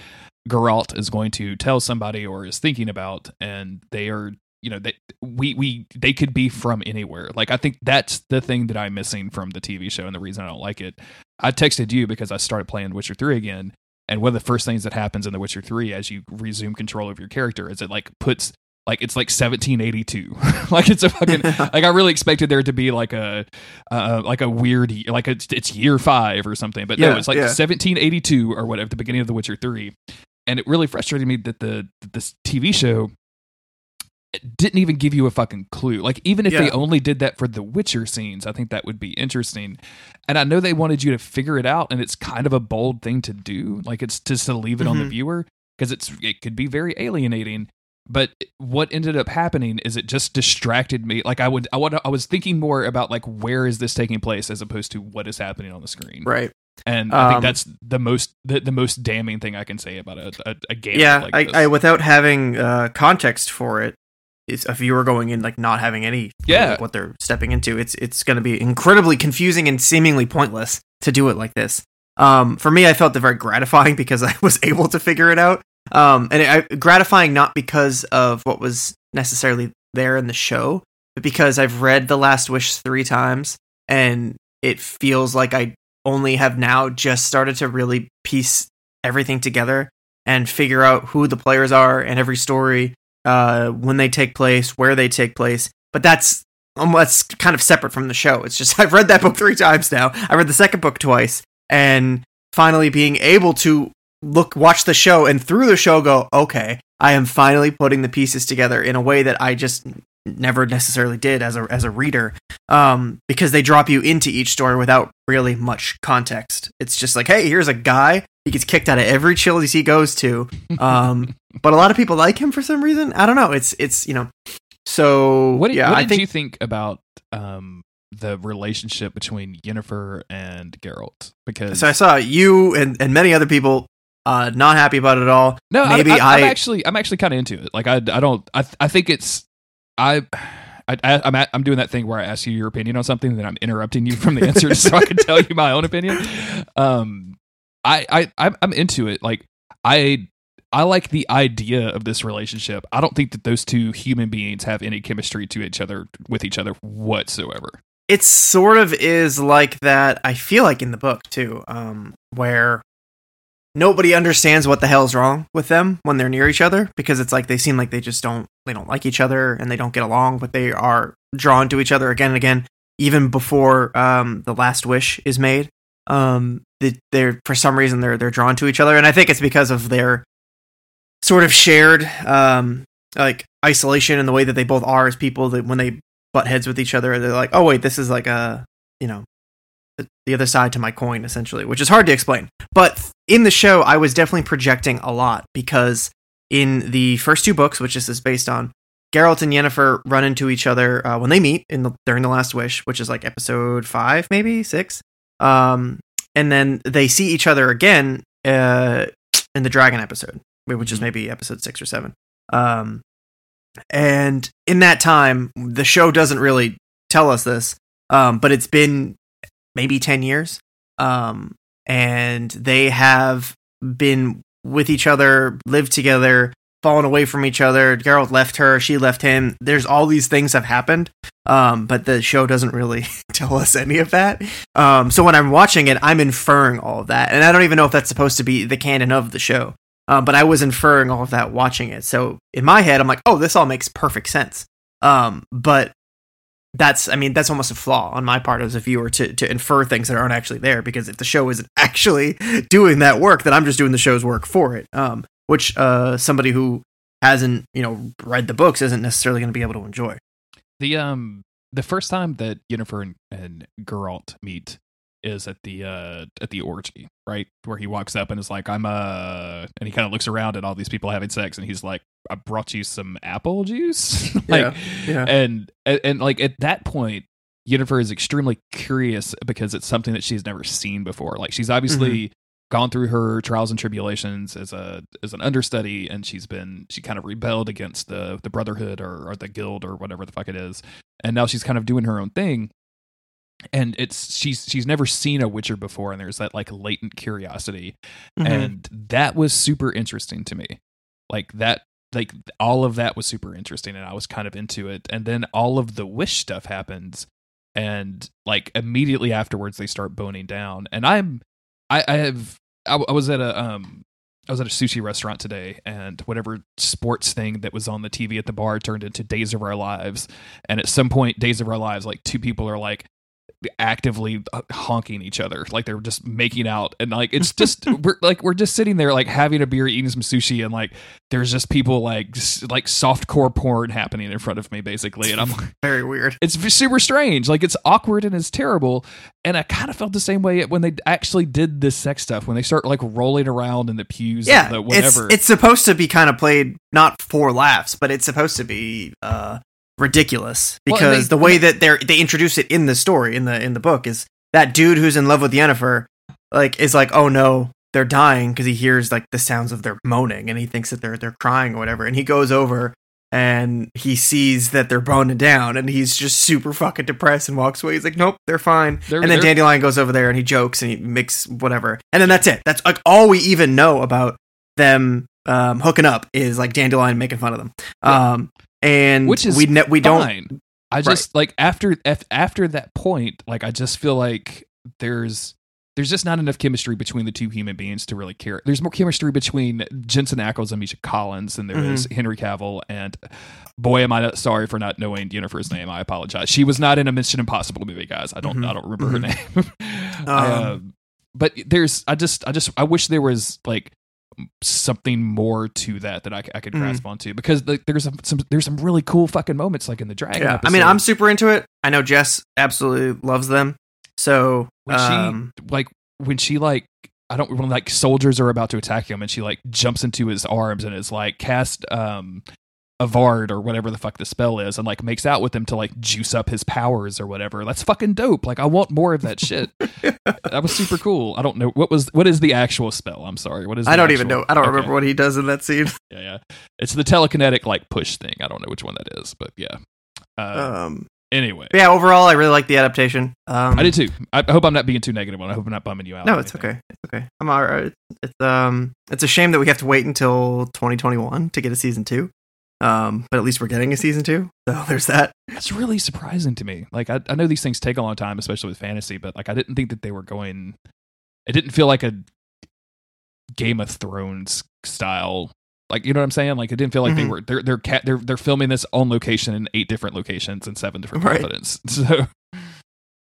Geralt is going to tell somebody or is thinking about, and they are you know they we we they could be from anywhere. Like I think that's the thing that I'm missing from the TV show, and the reason I don't like it. I texted you because I started playing Witcher three again, and one of the first things that happens in The Witcher three as you resume control of your character is it like puts like it's like 1782 like it's a fucking like I really expected there to be like a uh, like a weird like it's, it's year five or something, but no, it's like yeah. 1782 or whatever, the beginning of The Witcher three, and it really frustrated me that the that this TV show didn't even give you a fucking clue. Like even if they only did that for the Witcher scenes, I think that would be interesting. And I know they wanted you to figure it out, and it's kind of a bold thing to do. Like it's just to leave it on the Mhm. viewer because it's it could be very alienating. But what ended up happening is it just distracted me. Like I would, I would, I was thinking more about like where is this taking place as opposed to what is happening on the screen. right. And I think Um, that's the most the, the most damning thing I can say about a a, a game. yeah, like I. I without having uh, context for it, if you were going in like not having any Yeah. of what they're stepping into, it's it's going to be incredibly confusing and seemingly pointless to do it like this. Um, for me, I felt it very gratifying because I was able to figure it out. Um, and it, I, gratifying not because of what was necessarily there in the show, but because I've read The Last Wish three times and it feels like I only have now just started to really piece everything together and figure out who the players are and every story, uh, when they take place, where they take place. But that's um, that's kind of separate from the show. It's just I've read that book three times now. I read the second book twice, and finally being able to look, watch the show, and through the show go, okay, I am finally putting the pieces together in a way that I just never necessarily did as a as a reader um, because they drop you into each story without really much context. It's just like, hey, here's a guy. He gets kicked out of every Chili's he goes to, um, but a lot of people like him for some reason. I don't know. It's it's you know. So What, did- yeah, what I think you think about um, the relationship between Yennefer and Geralt? Because so. I saw you and and many other people uh, not happy about it at all. no, maybe I, am actually I'm actually kind of into it. Like I I don't I I think it's I. I, I, I'm I'm doing that thing where I ask you your opinion on something, then I'm interrupting you from the answer so I can tell you my own opinion. Um, I I I'm, I'm into it. Like I I like the idea of this relationship. I don't think that those two human beings have any chemistry to each other with each other whatsoever. it sort of is like that i feel like in the book too um where nobody understands what the hell's wrong with them when they're near each other because it's like they seem like they just don't they don't like each other and they don't get along but they are drawn to each other again and again even before um the last wish is made. Um they, they're for some reason they're they're drawn to each other and i think it's because of their sort of shared um like isolation and the way that they both are as people that when they butt heads with each other they're like oh wait this is like a you know the other side to my coin essentially, which is hard to explain. But in the show, I was definitely projecting a lot because in the first two books, which this is based on, Geralt and Yennefer run into each other uh, when they meet in the during the Last Wish, which is like episode five, maybe six. Um, and then they see each other again uh, in the dragon episode, which is maybe episode six or seven. Um, and in that time, the show doesn't really tell us this, um, but it's been maybe 10 years. Um, and they have been with each other, lived together, fallen away from each other. Geralt left her, she left him. There's all these things have happened, um, but the show doesn't really tell us any of that. Um, so when I'm watching it, I'm inferring all of that, and I don't even know if that's supposed to be the canon of the show. Um, but I was inferring all of that watching it. So in my head, I'm like, oh, this all makes perfect sense. Um, but that's, I mean, that's almost a flaw on my part as a viewer to to infer things that aren't actually there. Because if the show isn't actually doing that work, then I'm just doing the show's work for it. Um, which uh, somebody who hasn't, you know, read the books isn't necessarily going to be able to enjoy. The um the first time that Yennefer and, and Geralt meet is at the uh at the orgy, right? Where he walks up and is like, I'm uh and he kind of looks around at all these people having sex and he's like, I brought you some apple juice. like Yeah, yeah. and, and and like at that point Yennefer is extremely curious because it's something that she's never seen before. Like she's obviously gone through her trials and tribulations as a as an understudy and she's been she kind of rebelled against the the brotherhood or, or the guild or whatever the fuck it is and now she's kind of doing her own thing and it's she's she's never seen a witcher before and there's that like latent curiosity Mhm. and that was super interesting to me like that like all of that was super interesting and i was kind of into it and then all of the wish stuff happens and like immediately afterwards they start boning down and i'm i i have I was at a um I was at a sushi restaurant today, and whatever sports thing that was on the TV at the bar turned into Days of Our Lives. And at some point, Days of Our Lives, like two people are like actively uh, honking each other, like they're just making out, and like it's just we're like we're just sitting there like having a beer, eating some sushi, and like there's just people like like softcore porn happening in front of me, basically, and I'm like Very weird. it's super strange. Like it's awkward and it's terrible. And I kind of felt the same way when they actually did this sex stuff. When they start like rolling around in the pews, Yeah, and the it's whatever. it's supposed to be kind of played not for laughs, but it's supposed to be uh, ridiculous Well, because they- the way that they they introduce it in the story in the in the book is that dude who's in love with Yennefer, like is like, oh no, they're dying because he hears like the sounds of their moaning and he thinks that they're they're crying or whatever, and he goes over and he sees that they're boning down and he's just super fucking depressed and walks away. He's like, nope, they're fine. They're- and then Dandelion goes over there and he jokes and he makes whatever, and then that's it. That's like all we even know about them um, hooking up is like Dandelion making fun of them. Um, and Which is we ne- we don't. I just like after af- after that point, like I just feel like there's there's just not enough chemistry between the two human beings to really care. There's more chemistry between Jensen Ackles and Misha Collins than there is Mm-hmm. Henry Cavill. And boy, am I not sorry for not knowing Yennefer's name. I apologize. She was not in a Mission Impossible movie, guys. I don't Mhm. I don't remember her name. Uh, Um, but there's I just I just I wish there was like something more to that that I, I could Mhm. grasp onto because like, there's some, some there's some really cool fucking moments like in the dragon. yeah. I mean, I'm super into it. I know Jess absolutely loves them. So when she um, like when she like I don't when like soldiers are about to attack him and she like jumps into his arms and is like cast um Avard or whatever the fuck the spell is and like makes out with him to like juice up his powers or whatever. That's fucking dope. Like I want more of that shit. that was super cool. I don't know what was what is the actual spell. I'm sorry. What is I don't even know. I don't Okay. remember what he does in that scene. Yeah, yeah. It's the telekinetic like push thing. I don't know which one that is, but yeah. Uh, Um, anyway, yeah, overall, I really like the adaptation. Um, I did too. I, I hope I'm not being too negative on. I hope I'm not bumming you out. No, it's okay. It's okay. I'm all right. It's um, it's a shame that we have to wait until 2021 to get a season two. Um, but at least we're getting a season two. So there's that. That's really surprising to me. Like I, I know these things take a long time, especially with fantasy, but like I didn't think that they were going. It didn't feel like a Game of Thrones style. Like you know what I'm saying? Like it didn't feel like they Mhm. were they're they're ca- they're they're filming this on location in eight different locations and seven different Right. continents. So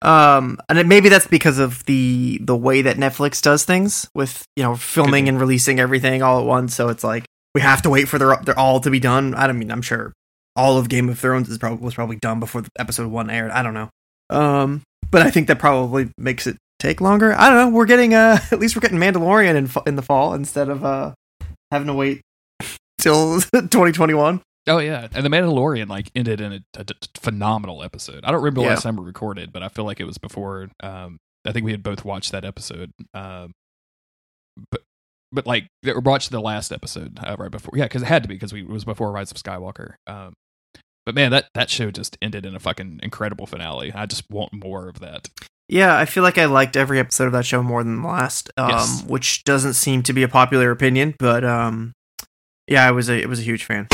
Um, and maybe that's because of the the way that Netflix does things with you know filming and releasing everything all at once. So it's like we have to wait for their their all to be done. I don't mean I'm sure all of Game of Thrones is probably was probably done before the episode one aired. I don't know. Um, but I think that probably makes it take longer. I don't know. We're getting uh at least we're getting Mandalorian in in the fall instead of uh having to wait till 2021. Oh yeah, and the Mandalorian like ended in a, phenomenal episode. I don't remember the Yeah. last time we recorded, but I feel like it was before. Um, I think we had both watched that episode. Um, but but like that, we watched the last episode uh, right before. Yeah, because it had to be because we it was before Rise of Skywalker. Um, but man, that that show just ended in a fucking incredible finale. I just want more of that. Yeah, I feel like I liked every episode of that show more than the last, um, Yes. which doesn't seem to be a popular opinion, but um, yeah, I was a it was a huge fan.